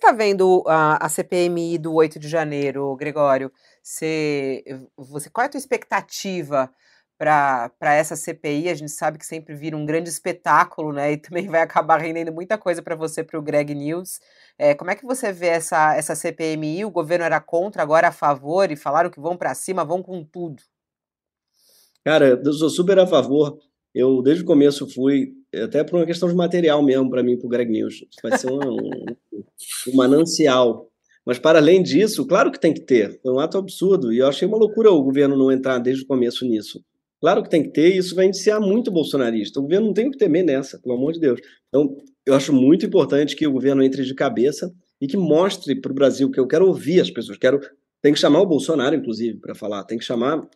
Está vendo a, a CPMI do 8 de janeiro, Gregório? Você, você, qual é a tua expectativa para essa CPI, a gente sabe que sempre vira um grande espetáculo, né? E também vai acabar rendendo muita coisa para você, para o Greg News. É, como é que você vê essa, essa CPMI? O governo era contra, agora a favor, e falaram que vão para cima, vão com tudo. Cara, eu sou super a favor. Eu, desde o começo, fui, até por uma questão de material mesmo, para mim, para o Greg News. Vai ser um, um, manancial mas, para além disso, claro que tem que ter. Foi um ato absurdo. E eu achei uma loucura o governo não entrar desde o começo nisso. Claro que tem que ter, e isso vai iniciar muito bolsonarista. O governo não tem o que temer nessa, pelo amor de Deus. Então, eu acho muito importante que o governo entre de cabeça e que mostre para o Brasil que eu quero ouvir as pessoas. Quero, tem que chamar o Bolsonaro, inclusive, para falar. Tem que chamar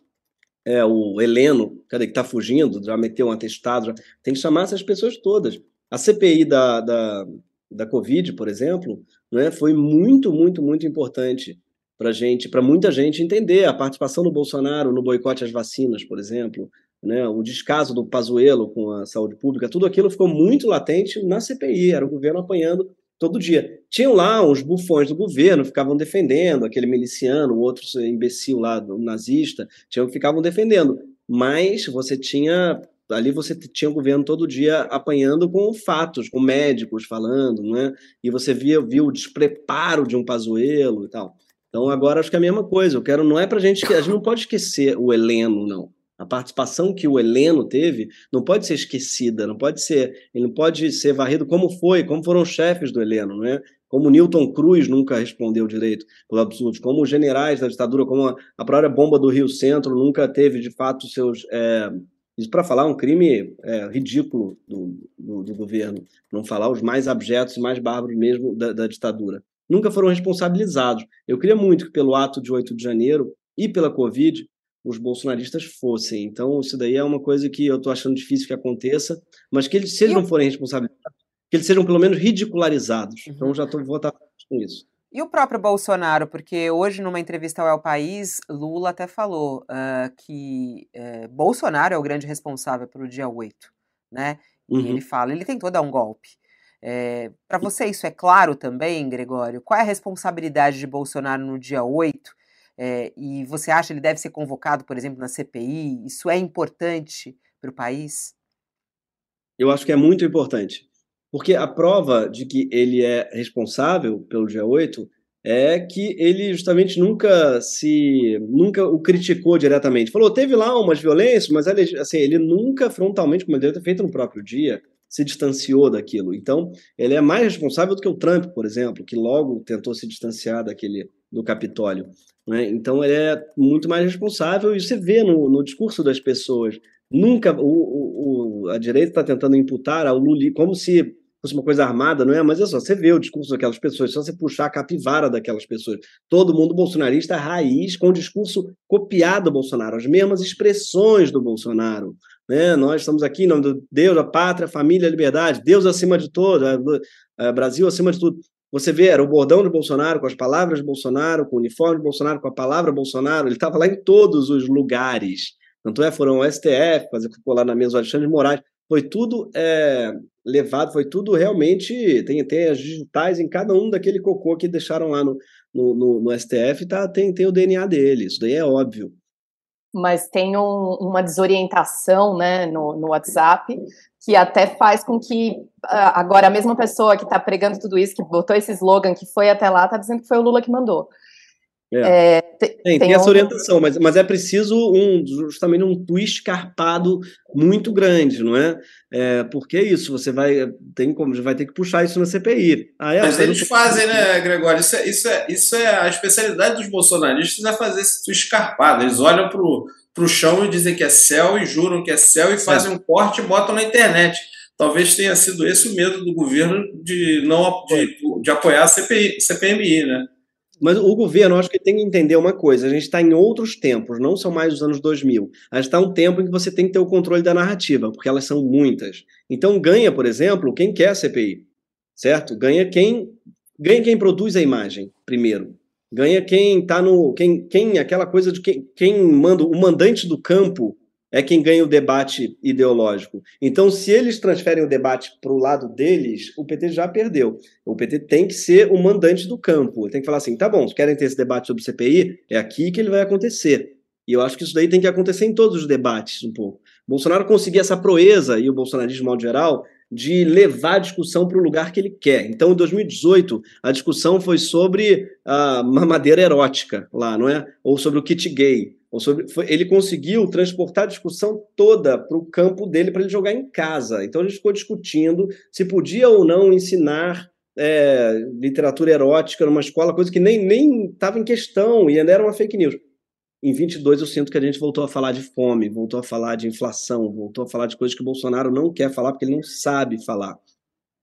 é, o Heleno, cadê, que está fugindo, já meteu um atestado. Já, tem que chamar essas pessoas todas. A CPI da, da, da Covid, por exemplo, né, foi muito, muito, muito importante para gente, para muita gente entender a participação do Bolsonaro no boicote às vacinas, por exemplo, né, o descaso do Pazuello com a saúde pública, tudo aquilo ficou muito latente na CPI, era o governo apanhando todo dia. Tinham lá uns bufões do governo, ficavam defendendo, aquele miliciano, o outro imbecil lá, nazista, tinham, ficavam defendendo. Mas você tinha ali você tinha o governo todo dia apanhando com fatos, com médicos falando, né? E você via, viu o despreparo de um Pazuello e tal. Então agora acho que é a mesma coisa. Eu quero não é para gente a gente não pode esquecer o Heleno não. A participação que o Heleno teve não pode ser esquecida, não pode ser, ele não pode ser varrido como foi, como foram os chefes do Heleno, não é? Como Newton Cruz nunca respondeu direito pelo absurdo, como os generais da ditadura, como a, a própria bomba do Rio Centro nunca teve de fato seus é, isso para falar um crime é, ridículo do, do, do, governo, não falar os mais abjetos e mais bárbaros mesmo da, da, ditadura. Nunca foram responsabilizados. Eu queria muito que, pelo ato de 8 de janeiro e pela Covid, os bolsonaristas fossem. Então, isso daí é uma coisa que eu estou achando difícil que aconteça, mas que eles, se eles não forem responsabilizados, que eles sejam pelo menos ridicularizados. Uhum. Então, já estou votar com isso. E o próprio Bolsonaro, porque hoje, numa entrevista ao El País, Lula até falou uh, que uh, Bolsonaro é o grande responsável pelo dia 8, né? E uhum. ele fala, ele tentou dar um golpe. É, Para você isso é claro também, Gregório? Qual é a responsabilidade de Bolsonaro no dia 8? É, e você acha que ele deve ser convocado, por exemplo, na CPI? Isso é importante para o país? Eu acho que é muito importante. Porque a prova de que ele é responsável pelo dia 8 é que ele justamente nunca se nunca o criticou diretamente. Falou, teve lá umas violências, mas ele, assim, ele nunca frontalmente, como ele deve ter feito no próprio dia, se distanciou daquilo. Então, ele é mais responsável do que o Trump, por exemplo, que logo tentou se distanciar daquele do Capitólio. Né? Então, ele é muito mais responsável e você vê no, no discurso das pessoas. Nunca o, o, a direita está tentando imputar ao Lula como se fosse uma coisa armada, não é? Mas é só, você vê o discurso daquelas pessoas, só você puxar a capivara daquelas pessoas. Todo mundo bolsonarista raiz, com o discurso copiado do Bolsonaro, as mesmas expressões do Bolsonaro. Né? Nós estamos aqui em nome do Deus, a pátria, família, liberdade, Deus acima de tudo, Brasil acima de tudo. Você vê, era o bordão de Bolsonaro, com as palavras de Bolsonaro, com o uniforme de Bolsonaro, com a palavra Bolsonaro, ele estava lá em todos os lugares. Tanto é, foram o STF, fazer lá na mesa do Alexandre de Moraes, foi tudo é, levado, foi tudo realmente. Tem, tem as digitais em cada um daquele cocô que deixaram lá no, no, no, no STF, tá, tem, tem o DNA dele, isso daí é óbvio. Mas tem um, uma desorientação né, no, no WhatsApp que até faz com que agora a mesma pessoa que está pregando tudo isso, que botou esse slogan, que foi até lá, está dizendo que foi o Lula que mandou. É. É, tem, tem, tem, essa orientação, mas, mas é preciso um, justamente um twist carpado muito grande, não é? é porque é isso, você vai, tem como, vai ter que puxar isso na CPI. Aí, mas eles não... fazem, né, Gregório? Isso é, isso, é, isso é a especialidade dos bolsonaristas, é fazer esse twist carpado. Eles olham para o chão e dizem que é céu, e juram que é céu, e fazem é. um corte e botam na internet. Talvez tenha sido esse o medo do governo de não de, de apoiar a CPI, CPMI, né? Mas o governo, acho que tem que entender uma coisa: a gente está em outros tempos, não são mais os anos 2000. A gente está um tempo em que você tem que ter o controle da narrativa, porque elas são muitas. Então, ganha, por exemplo, quem quer a CPI, certo? Ganha quem ganha quem produz a imagem, primeiro. Ganha quem está no. Quem, quem aquela coisa de quem, quem manda, o mandante do campo é quem ganha o debate ideológico. Então, se eles transferem o debate para o lado deles, o PT já perdeu. O PT tem que ser o mandante do campo. Tem que falar assim: tá bom, querem ter esse debate sobre CPI, é aqui que ele vai acontecer. E eu acho que isso daí tem que acontecer em todos os debates, um pouco. Bolsonaro conseguir essa proeza, e o bolsonarismo, modo geral, de levar a discussão para o lugar que ele quer. Então, em 2018, a discussão foi sobre a mamadeira erótica lá, não é? Ou sobre o kit gay. Sobre, foi, ele conseguiu transportar a discussão toda para o campo dele para ele jogar em casa. Então a gente ficou discutindo se podia ou não ensinar é, literatura erótica numa escola, coisa que nem estava em questão e ainda era uma fake news. Em 22 eu sinto que a gente voltou a falar de fome, voltou a falar de inflação, voltou a falar de coisas que o Bolsonaro não quer falar porque ele não sabe falar.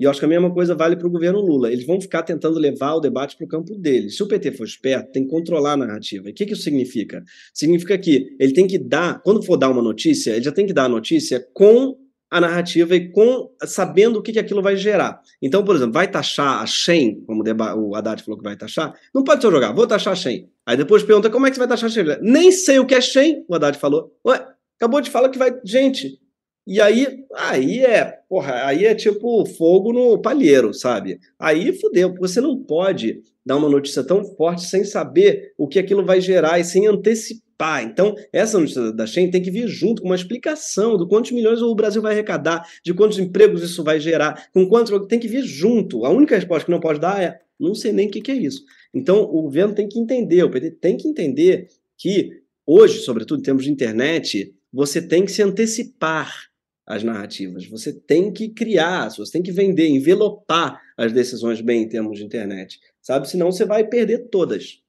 E eu acho que a mesma coisa vale para o governo Lula. Eles vão ficar tentando levar o debate para o campo deles. Se o PT for esperto, tem que controlar a narrativa. E o que, que isso significa? Significa que ele tem que dar, quando for dar uma notícia, ele já tem que dar a notícia com a narrativa e com sabendo o que, que aquilo vai gerar. Então, por exemplo, vai taxar a Shen, como o Haddad falou que vai taxar, não pode só jogar, vou taxar a Shen. Aí depois pergunta como é que você vai taxar a Shen? Nem sei o que é Shen, o Haddad falou. Ué, acabou de falar que vai. Gente, e aí, aí é, porra, aí é tipo fogo no palheiro, sabe? Aí fudeu, você não pode dar uma notícia tão forte sem saber o que aquilo vai gerar e sem antecipar. Então, essa notícia da Shen tem que vir junto com uma explicação do quantos milhões o Brasil vai arrecadar, de quantos empregos isso vai gerar, com quantos tem que vir junto. A única resposta que não pode dar é não sei nem o que, que é isso. Então, o governo tem que entender, o PT tem que entender que hoje, sobretudo em termos de internet, você tem que se antecipar as narrativas. Você tem que criar, você tem que vender, envelopar as decisões bem em termos de internet, sabe? Senão você vai perder todas.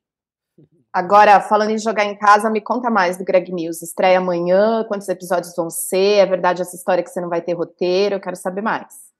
Agora, falando em jogar em casa, me conta mais do Greg News. Estreia amanhã, quantos episódios vão ser? É verdade essa história que você não vai ter roteiro? Eu quero saber mais.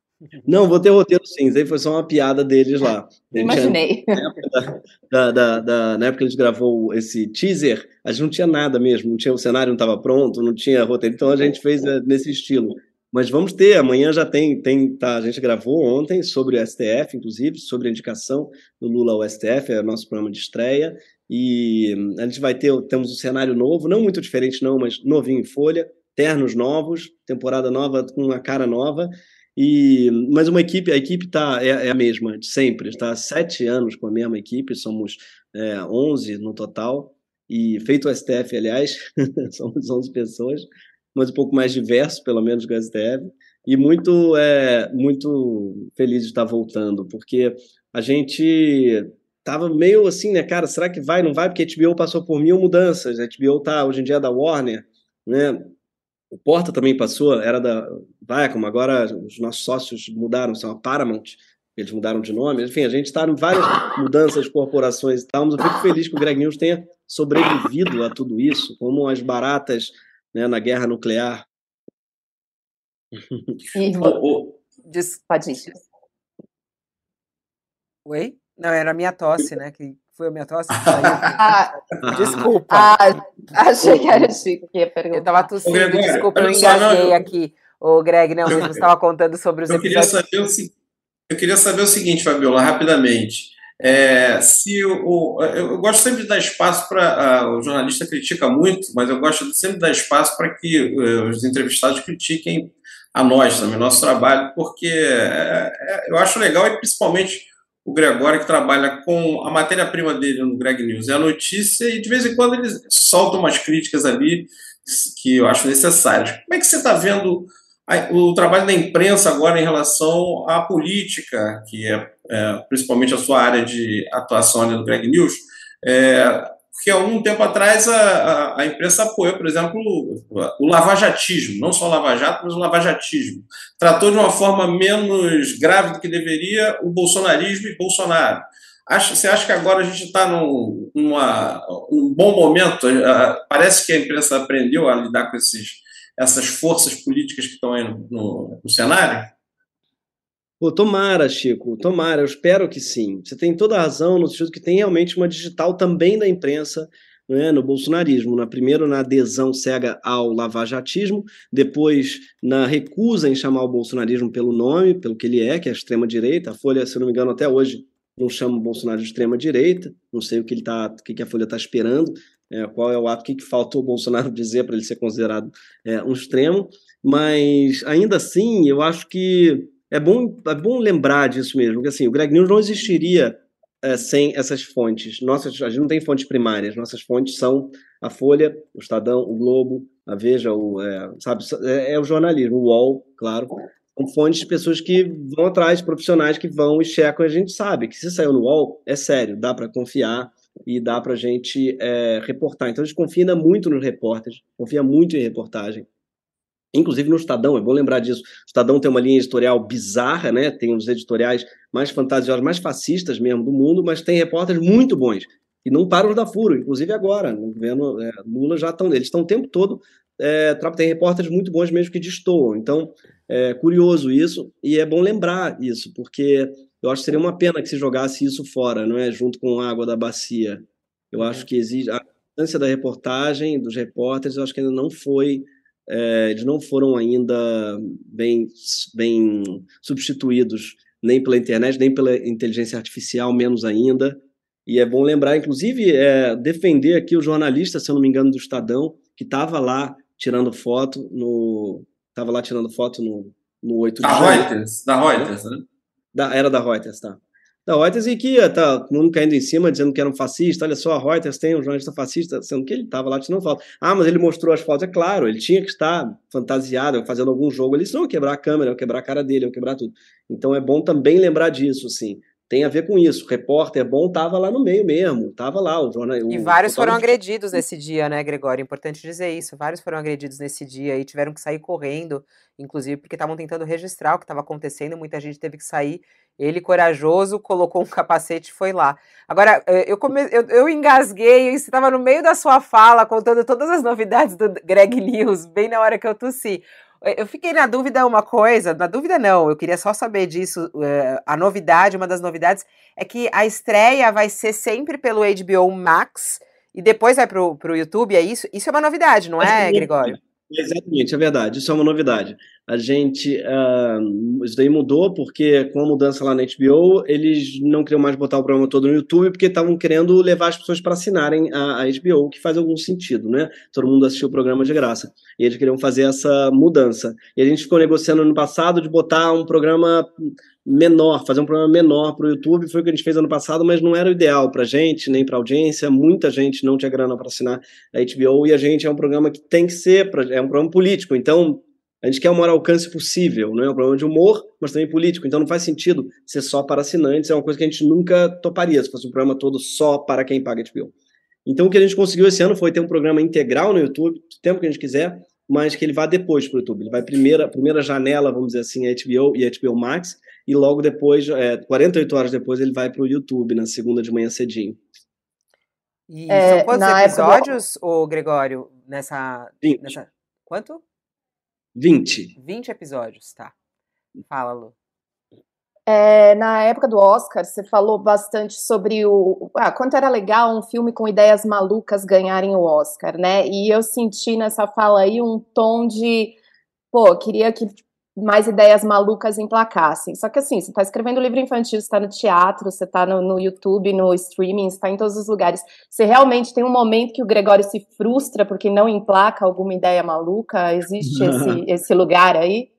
Não, vou ter roteiro sim, isso aí foi só uma piada deles lá. *laughs* Imaginei. na, época da, da, da, na época que a gente gravou esse teaser, a gente não tinha nada mesmo, não tinha, o cenário não estava pronto, não tinha roteiro, então a gente fez é, nesse estilo. Mas vamos ter, amanhã já tem, tem tá, a gente gravou ontem sobre o STF, inclusive, sobre a indicação do Lula ao STF, é o nosso programa de estreia, e hum, a gente vai ter, temos um cenário novo, não muito diferente não, mas novinho em folha, ternos novos, temporada nova com uma cara nova, e, mas uma equipe, a equipe tá, é, é a mesma de sempre, está sete anos com a mesma equipe, somos é, 11 no total, e feito o STF, aliás, *laughs* somos 11 pessoas, mas um pouco mais diverso, pelo menos com o STF, e muito, é, muito feliz de estar voltando, porque a gente tava meio assim, né, cara, será que vai, não vai? Porque a HBO passou por mil mudanças, a HBO tá, hoje em dia é da Warner, né, o Porta também passou, era da Viacom, agora os nossos sócios mudaram, são a Paramount, eles mudaram de nome. Enfim, a gente está em várias mudanças de corporações e tal, mas eu fico feliz que o Greg News tenha sobrevivido a tudo isso, como as baratas né, na guerra nuclear E, o, Des... Pode ir. Oi? Não, era a minha tosse, né? Que foi a minha tosse que saiu. *laughs* ah, desculpa. Ah, achei que era Chico que ia perguntar. Eu tava tossindo, Gregório, desculpa, eu engasguei eu... aqui. O Greg, não, você estava contando sobre os eu episódios. Queria saber o, eu queria saber o seguinte, Fabiola, rapidamente. É, se o, o, eu gosto sempre de dar espaço para. o jornalista critica muito, mas eu gosto sempre de dar espaço para que uh, os entrevistados critiquem a nós também, nosso trabalho, porque é, é, eu acho legal e principalmente o Gregório, que trabalha com a matéria-prima dele no Greg News, é a notícia, e de vez em quando ele solta umas críticas ali que eu acho necessárias. Como é que você está vendo o trabalho da imprensa agora em relação à política, que é, é principalmente a sua área de atuação ali no Greg News? É, porque há um tempo atrás a, a, a, imprensa apoiou, por exemplo, o, o lavajatismo, não só o lava-jato, mas o lavajatismo. Tratou de uma forma menos grave do que deveria o bolsonarismo e Bolsonaro. Você acha que agora a gente está num um bom momento? Parece que a imprensa aprendeu a lidar com esses, essas forças políticas que estão aí no, no, no cenário? Pô, tomara, Chico, tomara, eu espero que sim. Você tem toda a razão no sentido que tem realmente uma digital também da imprensa né, no bolsonarismo. Na, primeiro na adesão cega ao lavajatismo, depois na recusa em chamar o bolsonarismo pelo nome, pelo que ele é, que é a extrema-direita. A Folha, se não me engano, até hoje não chama o Bolsonaro de extrema-direita. Não sei o que, ele tá, o que a Folha está esperando, é, qual é o ato que, que faltou o Bolsonaro *laughs* dizer para ele ser considerado é, um extremo. Mas, ainda assim, eu acho que é bom, é bom lembrar disso mesmo, porque assim, o Greg News não existiria é, sem essas fontes. Nossas, a gente não tem fontes primárias, nossas fontes são a Folha, o Estadão, o Globo, a Veja, o, é, sabe, é, é, o jornalismo, o UOL, claro. São fontes de pessoas que vão atrás, profissionais que vão e checam, a gente sabe que se saiu no UOL, é sério, dá para confiar e dá para a gente é, reportar. Então a gente confia muito nos repórteres, confia muito em reportagem inclusive no Estadão, é bom lembrar disso. O Estadão tem uma linha editorial bizarra, né? Tem os editoriais mais fantasiosos, mais fascistas mesmo do mundo, mas tem repórteres muito bons e não param de dar furo, inclusive agora, no governo é, Lula já estão, eles estão o tempo todo, é, tem repórteres muito bons mesmo que destoam. Então, é curioso isso e é bom lembrar isso, porque eu acho que seria uma pena que se jogasse isso fora, não é, junto com a água da bacia. Eu uhum. acho que exige a importância da reportagem, dos repórteres, eu acho que ainda não foi é, eles não foram ainda bem, bem substituídos nem pela internet, nem pela inteligência artificial, menos ainda. E é bom lembrar, inclusive, é, defender aqui o jornalista, se eu não me engano, do Estadão, que estava lá tirando foto no. Estava lá tirando foto no, no 8 de Da Reuters, da Reuters, né? Da, era da Reuters, tá da Reuters e que tá todo mundo caindo em cima, dizendo que era um fascista. Olha só, a Reuters tem um jornalista fascista, sendo que ele estava lá tirando foto. Ah, mas ele mostrou as fotos. É claro, ele tinha que estar fantasiado, fazendo algum jogo ali, senão ia quebrar a câmera, ia quebrar a cara dele, ia quebrar tudo. Então é bom também lembrar disso, assim. Tem a ver com isso. O repórter bom estava lá no meio mesmo, estava lá. O jornal, e vários foram agredidos nesse dia, né, Gregório? Importante dizer isso. Vários foram agredidos nesse dia e tiveram que sair correndo, inclusive porque estavam tentando registrar o que estava acontecendo. Muita gente teve que sair ele, corajoso, colocou um capacete e foi lá. Agora, eh, eu, come... eu, eu engasguei, você estava no meio da sua fala, contando todas as novidades do Greg News, bem na hora que eu tossi. Eh, eu fiquei na dúvida uma coisa, na dúvida não, eu queria só saber disso. Uh, a novidade, uma das novidades, é que a estreia vai ser sempre pelo HBO Max e depois vai pro, pro YouTube, é isso? Isso é uma novidade, não é, Gregório? Exatamente, é verdade. Isso é uma novidade. A gente. Uh, isso daí mudou porque, com a mudança lá na HBO, eles não queriam mais botar o programa todo no YouTube porque estavam querendo levar as pessoas para assinarem a, a HBO, que faz algum sentido, né? Todo mundo assistiu o programa de graça. E eles queriam fazer essa mudança. E a gente ficou negociando no passado de botar um programa menor, fazer um programa menor para o YouTube, foi o que a gente fez ano passado, mas não era o ideal para a gente, nem para audiência, muita gente não tinha grana para assinar a HBO, e a gente é um programa que tem que ser, é um programa político, então a gente quer o maior alcance possível, não é um programa de humor, mas também político, então não faz sentido ser só para assinantes, é uma coisa que a gente nunca toparia, se fosse um programa todo só para quem paga HBO. Então o que a gente conseguiu esse ano foi ter um programa integral no YouTube, o tempo que a gente quiser, mas que ele vá depois para o YouTube. Ele vai primeira, primeira janela, vamos dizer assim, a HBO e a HBO Max, e logo depois, é, 48 horas depois, ele vai para o YouTube, na segunda de manhã cedinho. E é, são quantos episódios, época... o Gregório, nessa, nessa... Quanto? 20. 20 episódios, tá. Fala, Lu. É, na época do Oscar, você falou bastante sobre o ah, quanto era legal um filme com ideias malucas ganharem o Oscar, né? E eu senti nessa fala aí um tom de, pô, queria que mais ideias malucas emplacassem. Só que assim, você está escrevendo livro infantil, você está no teatro, você está no, no, YouTube, no streaming, está em todos os lugares. Você realmente tem um momento que o Gregório se frustra porque não emplaca alguma ideia maluca? Existe esse, esse lugar aí?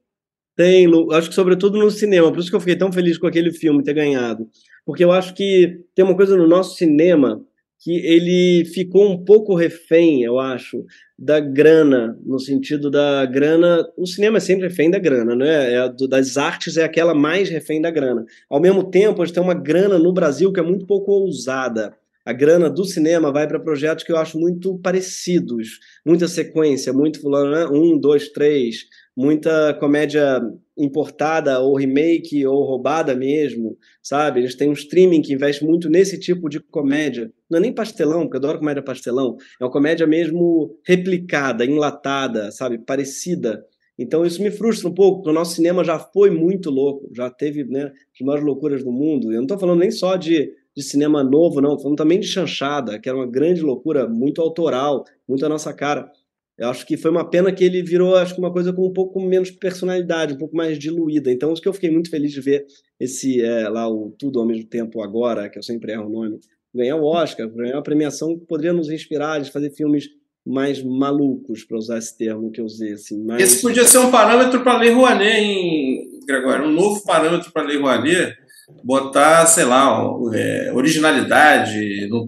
Tem, acho que sobretudo no cinema, por isso que eu fiquei tão feliz com aquele filme ter ganhado. Porque eu acho que tem uma coisa no nosso cinema que ele ficou um pouco refém, eu acho, da grana, no sentido da grana. O cinema é sempre refém da grana, né? É, das artes é aquela mais refém da grana. Ao mesmo tempo, a gente tem uma grana no Brasil que é muito pouco ousada. A grana do cinema vai para projetos que eu acho muito parecidos, muita sequência, muito fulano, né? um, dois, três, muita comédia importada ou remake ou roubada mesmo, sabe? Eles têm um streaming que investe muito nesse tipo de comédia. Não é nem pastelão, porque eu adoro comédia pastelão. É uma comédia mesmo replicada, enlatada, sabe? Parecida. Então isso me frustra um pouco, porque o nosso cinema já foi muito louco, já teve né, as maiores loucuras do mundo. Eu não estou falando nem só de, de cinema novo, não, falando também de chanchada, que era uma grande loucura, muito autoral, muito a nossa cara. Eu acho que foi uma pena que ele virou, acho que uma coisa com um pouco menos personalidade, um pouco mais diluída. Então, isso que eu fiquei muito feliz de ver esse é, lá o Tudo ao mesmo tempo agora, que eu sempre erro o nome, ganhar o Oscar, ganhar uma premiação que poderia nos inspirar de fazer filmes mais malucos, para usar esse termo que eu usei. Assim, mais... Esse podia ser um parâmetro para a Lei Rouanet, hein, Gregório? Um novo parâmetro para a Lei Rouanet, botar, sei lá, é, originalidade no,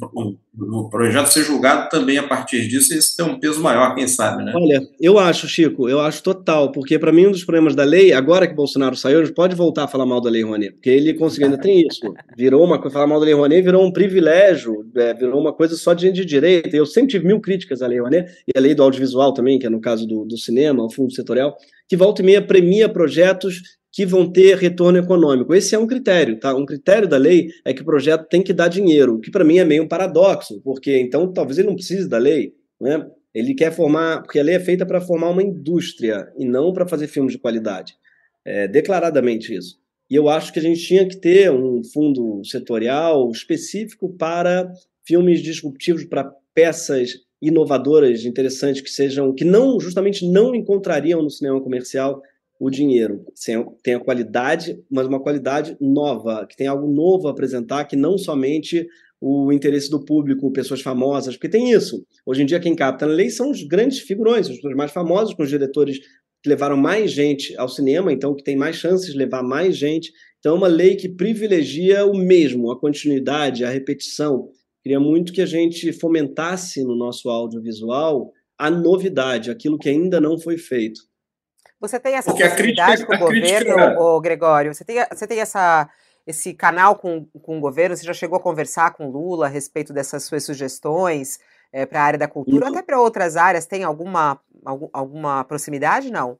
no, projeto, ser julgado também a partir disso, e isso tem um peso maior, quem sabe, né? Olha, eu acho, Chico, eu acho total, porque para mim um dos problemas da lei, agora que Bolsonaro saiu, pode voltar a falar mal da Lei Rouanet, porque ele conseguiu, ainda tem isso, virou uma coisa, falar mal da Lei Rouanet virou um privilégio, é, virou uma coisa só de gente de direita, eu sempre tive mil críticas à Lei Rouanet, e a lei do audiovisual também, que é no caso do, do cinema, o fundo setorial, que volta e meia premia projetos que vão ter retorno econômico. Esse é um critério, tá? Um critério da lei é que o projeto tem que dar dinheiro, o que para mim é meio um paradoxo, porque então talvez ele não precise da lei, né? Ele quer formar, porque a lei é feita para formar uma indústria e não para fazer filmes de qualidade. É, declaradamente isso. E eu acho que a gente tinha que ter um fundo setorial específico para filmes disruptivos, para peças inovadoras, interessantes que sejam que não justamente não encontrariam no cinema comercial o dinheiro. Tem a qualidade, mas uma qualidade nova, que tem algo novo a apresentar, que não somente o interesse do público, pessoas famosas, porque tem isso. Hoje em dia, quem capta na lei são os grandes figurões, os mais famosos, com os diretores que levaram mais gente ao cinema, então que tem mais chances de levar mais gente. Então, é uma lei que privilegia o mesmo, a continuidade, a repetição. Queria muito que a gente fomentasse no nosso audiovisual a novidade, aquilo que ainda não foi feito. Você tem essa Porque possibilidade com o *laughs* governo, crítica... Gregório? Você tem, você tem essa, esse canal com, com o governo? Você já chegou a conversar com Lula a respeito dessas suas sugestões é, para a área da cultura, até para outras áreas? Tem alguma, algum, alguma proximidade? Não.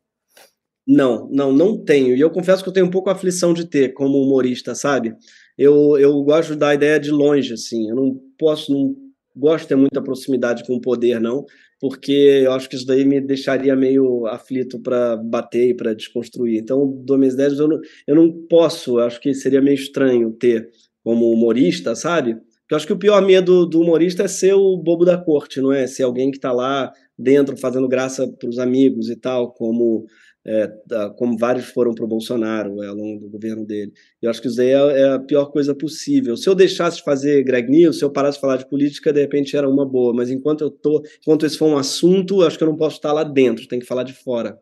Não, não, não tenho. E eu confesso que eu tenho um pouco a aflição de ter como humorista, sabe? Eu, eu gosto da ideia de longe, assim. Eu não posso, não gosto de ter muita proximidade com o poder, não porque eu acho que isso daí me deixaria meio aflito para bater e para desconstruir. Então, Domingos 10 eu não, eu não posso, acho que seria meio estranho ter como humorista, sabe? Porque eu acho que o pior medo do humorista é ser o bobo da corte, não é? Ser alguém que está lá dentro fazendo graça para os amigos e tal, como é, como vários foram para o Bolsonaro é, ao longo do governo dele. Eu acho que isso aí é, é, a pior coisa possível. Se eu deixasse de fazer Greg News, se eu parasse de falar de política, de repente era uma boa, mas enquanto eu tô, enquanto esse for um assunto, acho que eu não posso estar lá dentro, tem que falar de fora.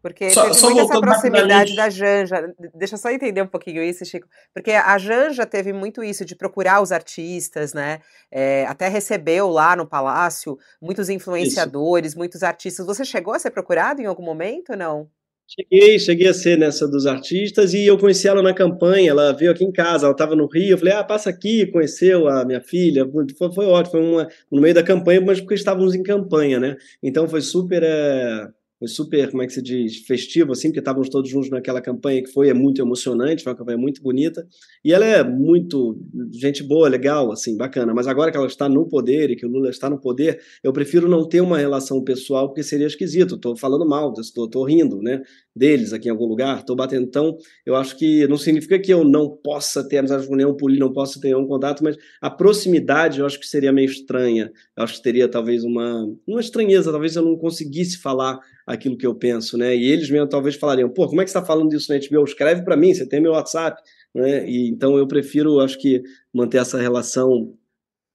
Porque só, teve só muito essa proximidade da Janja. Deixa eu só entender um pouquinho isso, Chico. Porque a Janja teve muito isso de procurar os artistas, né? É, até recebeu lá no Palácio muitos influenciadores, isso. muitos artistas. Você chegou a ser procurado em algum momento ou não? Cheguei, cheguei a ser nessa dos artistas e eu conheci ela na campanha, ela veio aqui em casa, ela estava no Rio, eu falei, ah, passa aqui, conheceu a minha filha, foi, foi ótimo, foi uma, no meio da campanha, mas porque estávamos em campanha, né? Então foi super, é, foi super, como é que se diz, festivo, assim, porque estávamos todos juntos naquela campanha que foi é muito emocionante, foi uma campanha muito bonita, e ela é muito gente boa, legal, assim, bacana, mas agora que ela está no poder e que o Lula está no poder, eu prefiro não ter uma relação pessoal, porque seria esquisito, estou falando mal, estou rindo, né, deles aqui em algum lugar, estou batendo, então, eu acho que não significa que eu não possa ter amizade com nenhum político, não possa ter nenhum contato, mas a proximidade eu acho que seria meio estranha, eu acho que teria talvez uma, uma estranheza, talvez eu não conseguisse falar aquilo que eu penso, né? E eles mesmo talvez falariam, pô, como é que você está falando disso na HBO? Escreve para mim, você tem meu WhatsApp, né? E então eu prefiro, acho que manter essa relação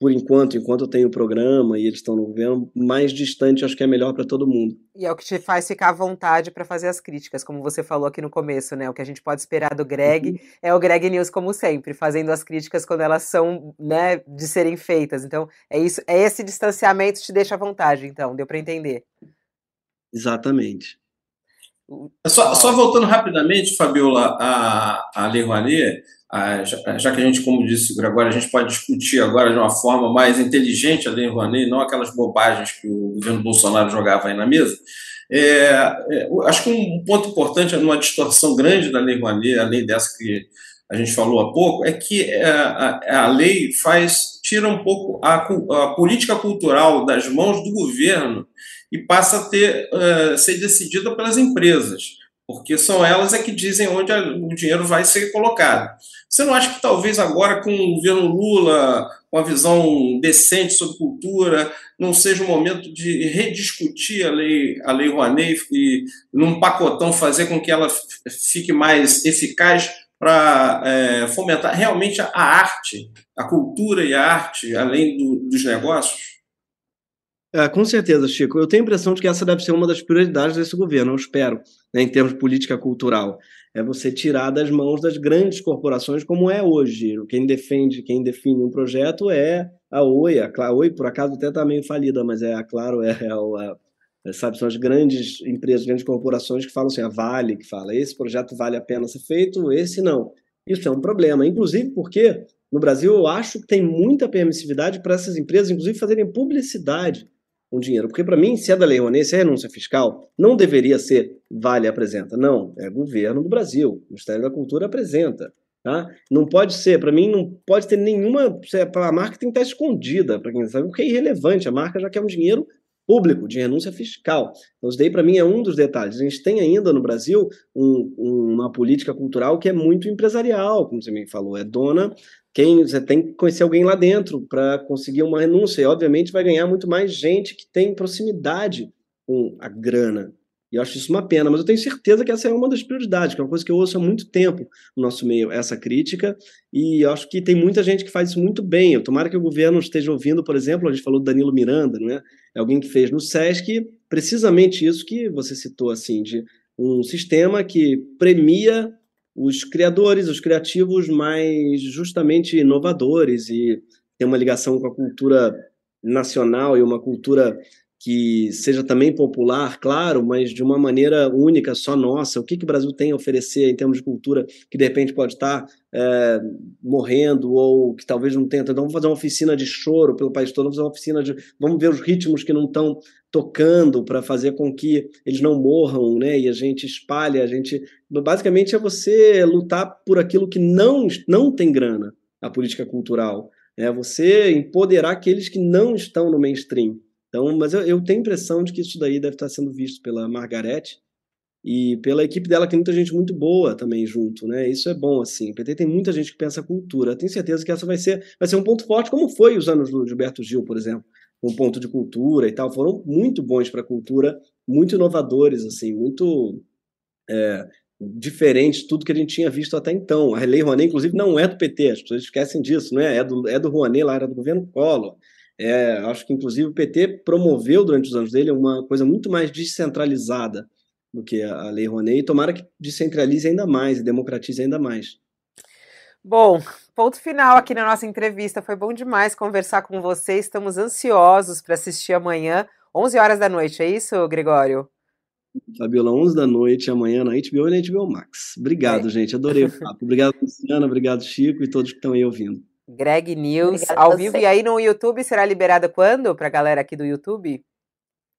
por enquanto, enquanto eu tenho o programa e eles estão no governo, mais distante acho que é melhor para todo mundo. E é o que te faz ficar à vontade para fazer as críticas, como você falou aqui no começo, né? O que a gente pode esperar do Greg uhum. é o Greg News como sempre, fazendo as críticas quando elas são, né, de serem feitas. Então, é isso, é esse distanciamento que te deixa à vontade, então, deu para entender. Exatamente. Só, só, voltando rapidamente, Fabiola, a, a Lei Rouanet, a, já, já, que a gente, como disse o Gregório, a gente pode discutir agora de uma forma mais inteligente a Lei Rouanet, não aquelas bobagens que o governo Bolsonaro jogava aí na mesa, é, é, acho que um ponto importante, numa distorção grande da Lei Rouanet, além dessa que a gente falou há pouco, é que é, a, a lei faz tira um pouco a, a política cultural das mãos do governo e passa a ter, uh, ser decidida pelas empresas, porque são elas é que dizem onde a, o dinheiro vai ser colocado. Você não acha que talvez agora, com o governo Lula, com a visão decente sobre cultura, não seja o momento de rediscutir a lei, a lei Rouanet e, num pacotão, fazer com que ela fique mais eficaz para é, fomentar realmente a arte, a cultura e a arte, além do, dos negócios? É, com certeza, Chico. Eu tenho a impressão de que essa deve ser uma das prioridades desse governo, eu espero, né, em termos de política cultural. É você tirar das mãos das grandes corporações como é hoje. Quem defende, quem define um projeto é a Oi. A Oi, por acaso, até está meio falida, mas é a Claro, é, é, a, é, sabe, são as grandes empresas, grandes corporações que falam assim, a Vale, que fala, esse projeto vale a pena ser feito, esse não. Isso é um problema, inclusive porque no Brasil eu acho que tem muita permissividade para essas empresas, inclusive, fazerem publicidade com dinheiro. Porque, para mim, se é da Lei Rouanet, se é renúncia fiscal, não deveria ser Vale apresenta. Não, é governo do Brasil. O Ministério da Cultura apresenta. Tá? Não pode ser, para mim, não pode ter nenhuma. A marca tem que estar escondida, para quem sabe, porque é irrelevante. A marca já quer um dinheiro público, de renúncia fiscal. Então, isso daí, para mim, é um dos detalhes. A gente tem ainda no Brasil um, uma política cultural que é muito empresarial, como você me falou, é dona quem você tem que conhecer alguém lá dentro para conseguir uma renúncia. E, obviamente, vai ganhar muito mais gente que tem proximidade com a grana. E eu acho isso uma pena, mas eu tenho certeza que essa é uma das prioridades, que é uma coisa que eu ouço há muito tempo no nosso meio, essa crítica, e eu acho que tem muita gente que faz isso muito bem. Eu tomara que o governo esteja ouvindo, por exemplo, a gente falou do Danilo Miranda, não é? É alguém que fez no SESC precisamente isso que você citou, assim, de um sistema que premia os criadores, os criativos mais justamente inovadores e tem uma ligação com a cultura nacional e uma cultura que seja também popular, claro, mas de uma maneira única, só nossa. O que, que o Brasil tem a oferecer em termos de cultura que de repente pode estar é, morrendo ou que talvez não tenha. Então vamos fazer uma oficina de choro pelo país todo, vamos fazer uma oficina de. Vamos ver os ritmos que não estão tocando para fazer com que eles não morram, né? E a gente espalha, a gente. Basicamente é você lutar por aquilo que não, não tem grana, a política cultural. É você empoderar aqueles que não estão no mainstream. Então, mas eu, eu, tenho a impressão de que isso daí deve estar sendo visto pela Margarete e pela equipe dela, que tem muita gente muito boa também junto, né? Isso é bom, assim. O PT tem muita gente que pensa cultura. tenho certeza que essa vai ser, vai ser um ponto forte, como foi os anos do Gilberto Gil, por exemplo. Um ponto de cultura e tal. Foram muito bons para a cultura, muito inovadores, assim, muito é, diferentes tudo que a gente tinha visto até então. A Lei Rouanet, inclusive, não é do PT, as pessoas esquecem disso, né? É do, é do Rouanet, lá era do governo Collor. É, acho que, inclusive, o PT promoveu durante os anos dele uma coisa muito mais descentralizada do que a, Lei Rouanet, e tomara que descentralize ainda mais e democratize ainda mais. Bom, ponto final aqui na nossa entrevista. Foi bom demais conversar com você. Estamos ansiosos para assistir amanhã, 11 horas da noite, é isso, Gregório? Fabiola, 11 da noite, amanhã na HBO e na HBO Max. Obrigado, é. gente. Adorei o papo. Obrigado, Luciana. Obrigado, Chico e todos que estão aí ouvindo. Greg News, Obrigada ao vivo. E aí no YouTube será liberada quando para a galera aqui do YouTube?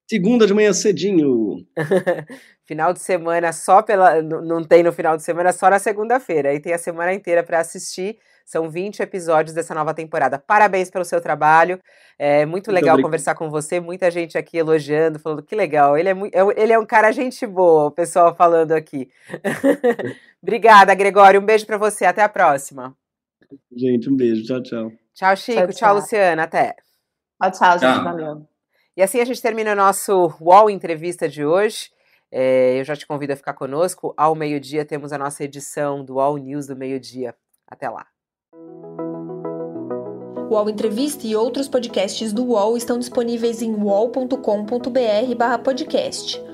Segunda de manhã cedinho. *laughs* final de semana só pela. Não tem no final de semana, só na segunda-feira. Aí tem a semana inteira para assistir. São 20 episódios dessa nova temporada. Parabéns pelo seu trabalho. É muito, muito legal obrigado. conversar com você. Muita gente aqui elogiando, falando que legal. Ele é, é ele é um cara gente boa, o pessoal falando aqui. *laughs* Obrigada, Gregório. Um beijo para você. Até a próxima. Gente, um beijo. Tchau, tchau. Tchau, Chico. Tchau, tchau. tchau Luciana. Até. Tchau, tchau, gente. Valeu. E assim a gente termina o nosso UOL Entrevista de hoje. É, eu já te convido a ficar conosco. Ao meio-dia temos a nossa edição do All News do meio-dia. Até lá. O UOL Entrevista e outros podcasts do UOL estão disponíveis em uol.com.br/podcast.